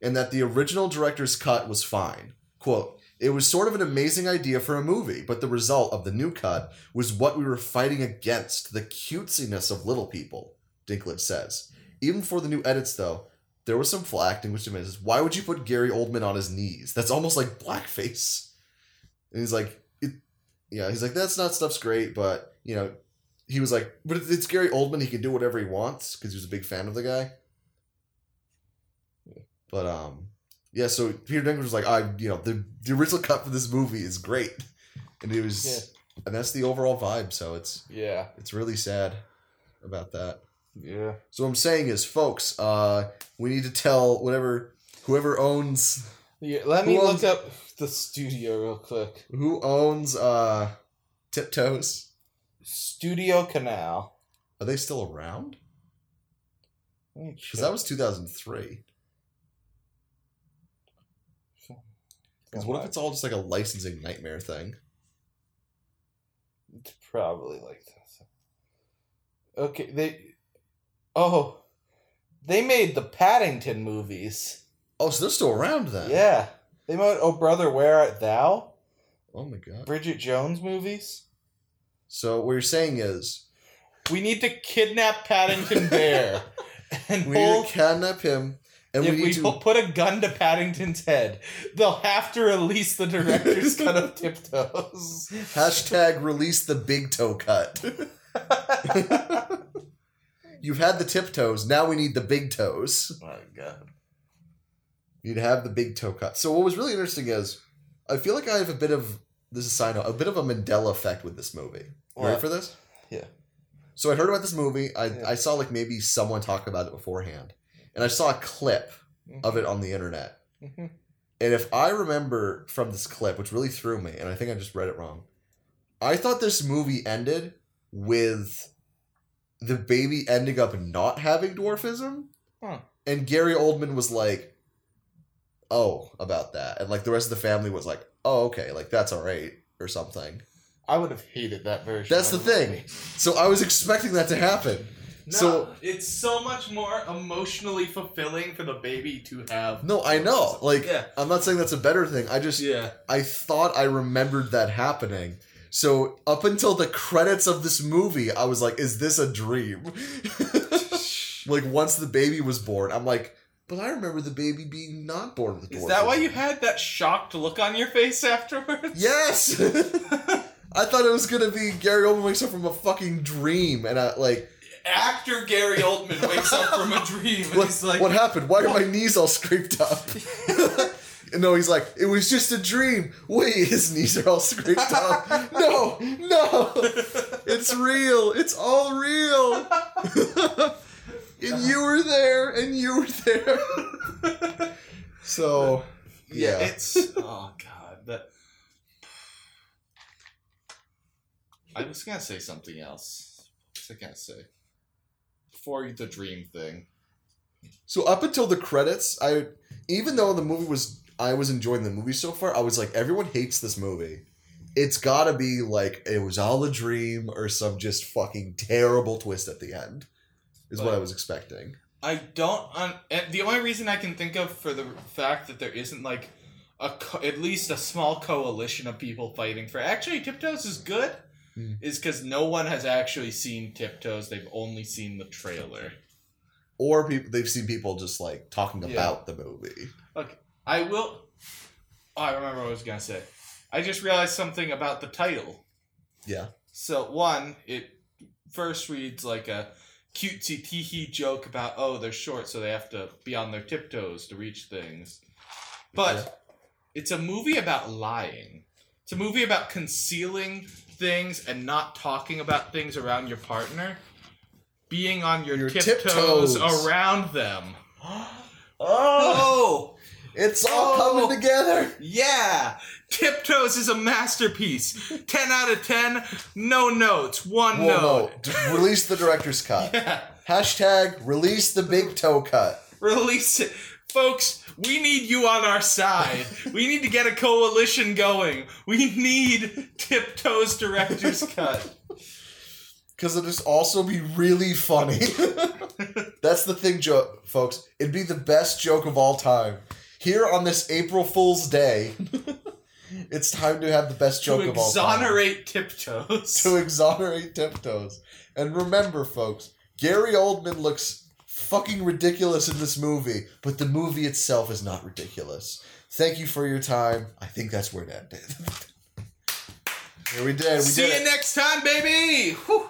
and that the original director's cut was fine. Quote. It was sort of an amazing idea for a movie, but the result of the new cut was what we were fighting against the cutesiness of little people, Dinklage says. Even for the new edits, though, there was some flack. Dinklage admits, why would you put Gary Oldman on his knees? That's almost like blackface. And he's like, it, yeah, he's like, that's not stuff's great, but, you know, he was like, but it's Gary Oldman, he can do whatever he wants, because he was a big fan of the guy. But, um, yeah, so Peter Dinklage was like, I, you know, the, the original cut for this movie is great. And it was, and that's the overall vibe, so it's, Yeah, it's really sad about that. yeah. So what I'm saying is, folks, uh, we need to tell whatever whoever owns yeah let me owns- look up the studio real quick. who owns uh Tiptoes. Studio Canal. Are they still around? Because that was 2003. Because what if it's all just like a licensing nightmare thing? It's probably like this. Okay, they. Oh, they made the Paddington movies. Oh, so they're still around then? Yeah, they made Oh Brother, Where Art Thou? Oh my god. Bridget Jones movies. So what you're saying is We need to kidnap Paddington Bear and we need hold. to kidnap him, and if we we need to. put a gun to Paddington's head, they'll have to release the director's cut of Tiptoes. Hashtag release the big toe cut. You've had the tiptoes. Now we need the big toes. Oh my god. You'd have the big toe cut. So what was really interesting is, I feel like I have a bit of this is a side note, a bit of a Mandela effect with this movie. You ready for this? Yeah. So I heard about this movie. I, Yeah. I saw like maybe someone talk about it beforehand, and I saw a clip of it on the internet. Mhm. And if I remember from this clip, which really threw me, and I think I just read it wrong, I thought this movie ended with the baby ending up not having dwarfism. Huh. And Gary Oldman was like, oh, about that. And like the rest of the family was like, oh, okay, like that's all right, or something. I would have hated that version. That's the thing. movie. So I was expecting that to happen. No, So- it's so much more emotionally fulfilling for the baby to have. No, I know. Like, Yeah. I'm not saying that's a better thing. I just, Yeah. I thought I remembered that happening. So up until the credits of this movie, I was like, "Is this a dream?" like once the baby was born, I'm like, "But I remember the baby being not born with Is dwarfism." that why you had that shocked look on your face afterwards? Yes. I thought it was gonna be Gary Oldman wakes up from a fucking dream, and I like, Actor Gary Oldman wakes up from a dream and what, he's like, what happened? Why are my knees all scraped up? And no, he's like, it was just a dream. Wait, his knees are all scraped up. No, no, it's real. It's all real. And you were there, and you were there. so, yeah, yeah. it's oh god, that. I was gonna say something else. What was I gonna say? Before the dream thing. So up until the credits, I even though the movie was I was enjoying the movie so far, I was like, everyone hates this movie. It's gotta be like it was all a dream or some just fucking terrible twist at the end. Is what I was expecting. I don't. And the only reason I can think of for the fact that there isn't like a co- at least a small coalition of people fighting for actually Tiptoes is good, Hmm. is because no one has actually seen Tiptoes. They've only seen the trailer. Or people they've seen people just like talking Yeah. about the movie. I will. Oh, I remember what I was gonna say. I just realized something about the title. Yeah. So one, it first reads like a cutesy teehee joke about oh they're short so they have to be on their tiptoes to reach things, but it's a movie about lying. It's a movie about concealing things and not talking about things around your partner, being on your, Your tiptoes, tiptoes. around them. Oh. oh, It's all Oh. coming together. Yeah! Tiptoes is a masterpiece. 10 out of 10, no notes, one Well, note. no, d- release the director's cut. Yeah. Hashtag release the big toe cut. Release it. Folks, we need you on our side. we need to get a coalition going. We need Tiptoes Director's Cut. Because it'd just also be really funny. That's the thing, jo- folks. It'd be the best joke of all time. Here on this April Fool's Day, it's time to have the best joke of all time. exonerate Tiptoes. To exonerate Tiptoes. And remember, folks, Gary Oldman looks fucking ridiculous in this movie, but the movie itself is not ridiculous. Thank you for your time. I think that's where it ended. Here we did. We See did you it. next time, baby! Whew.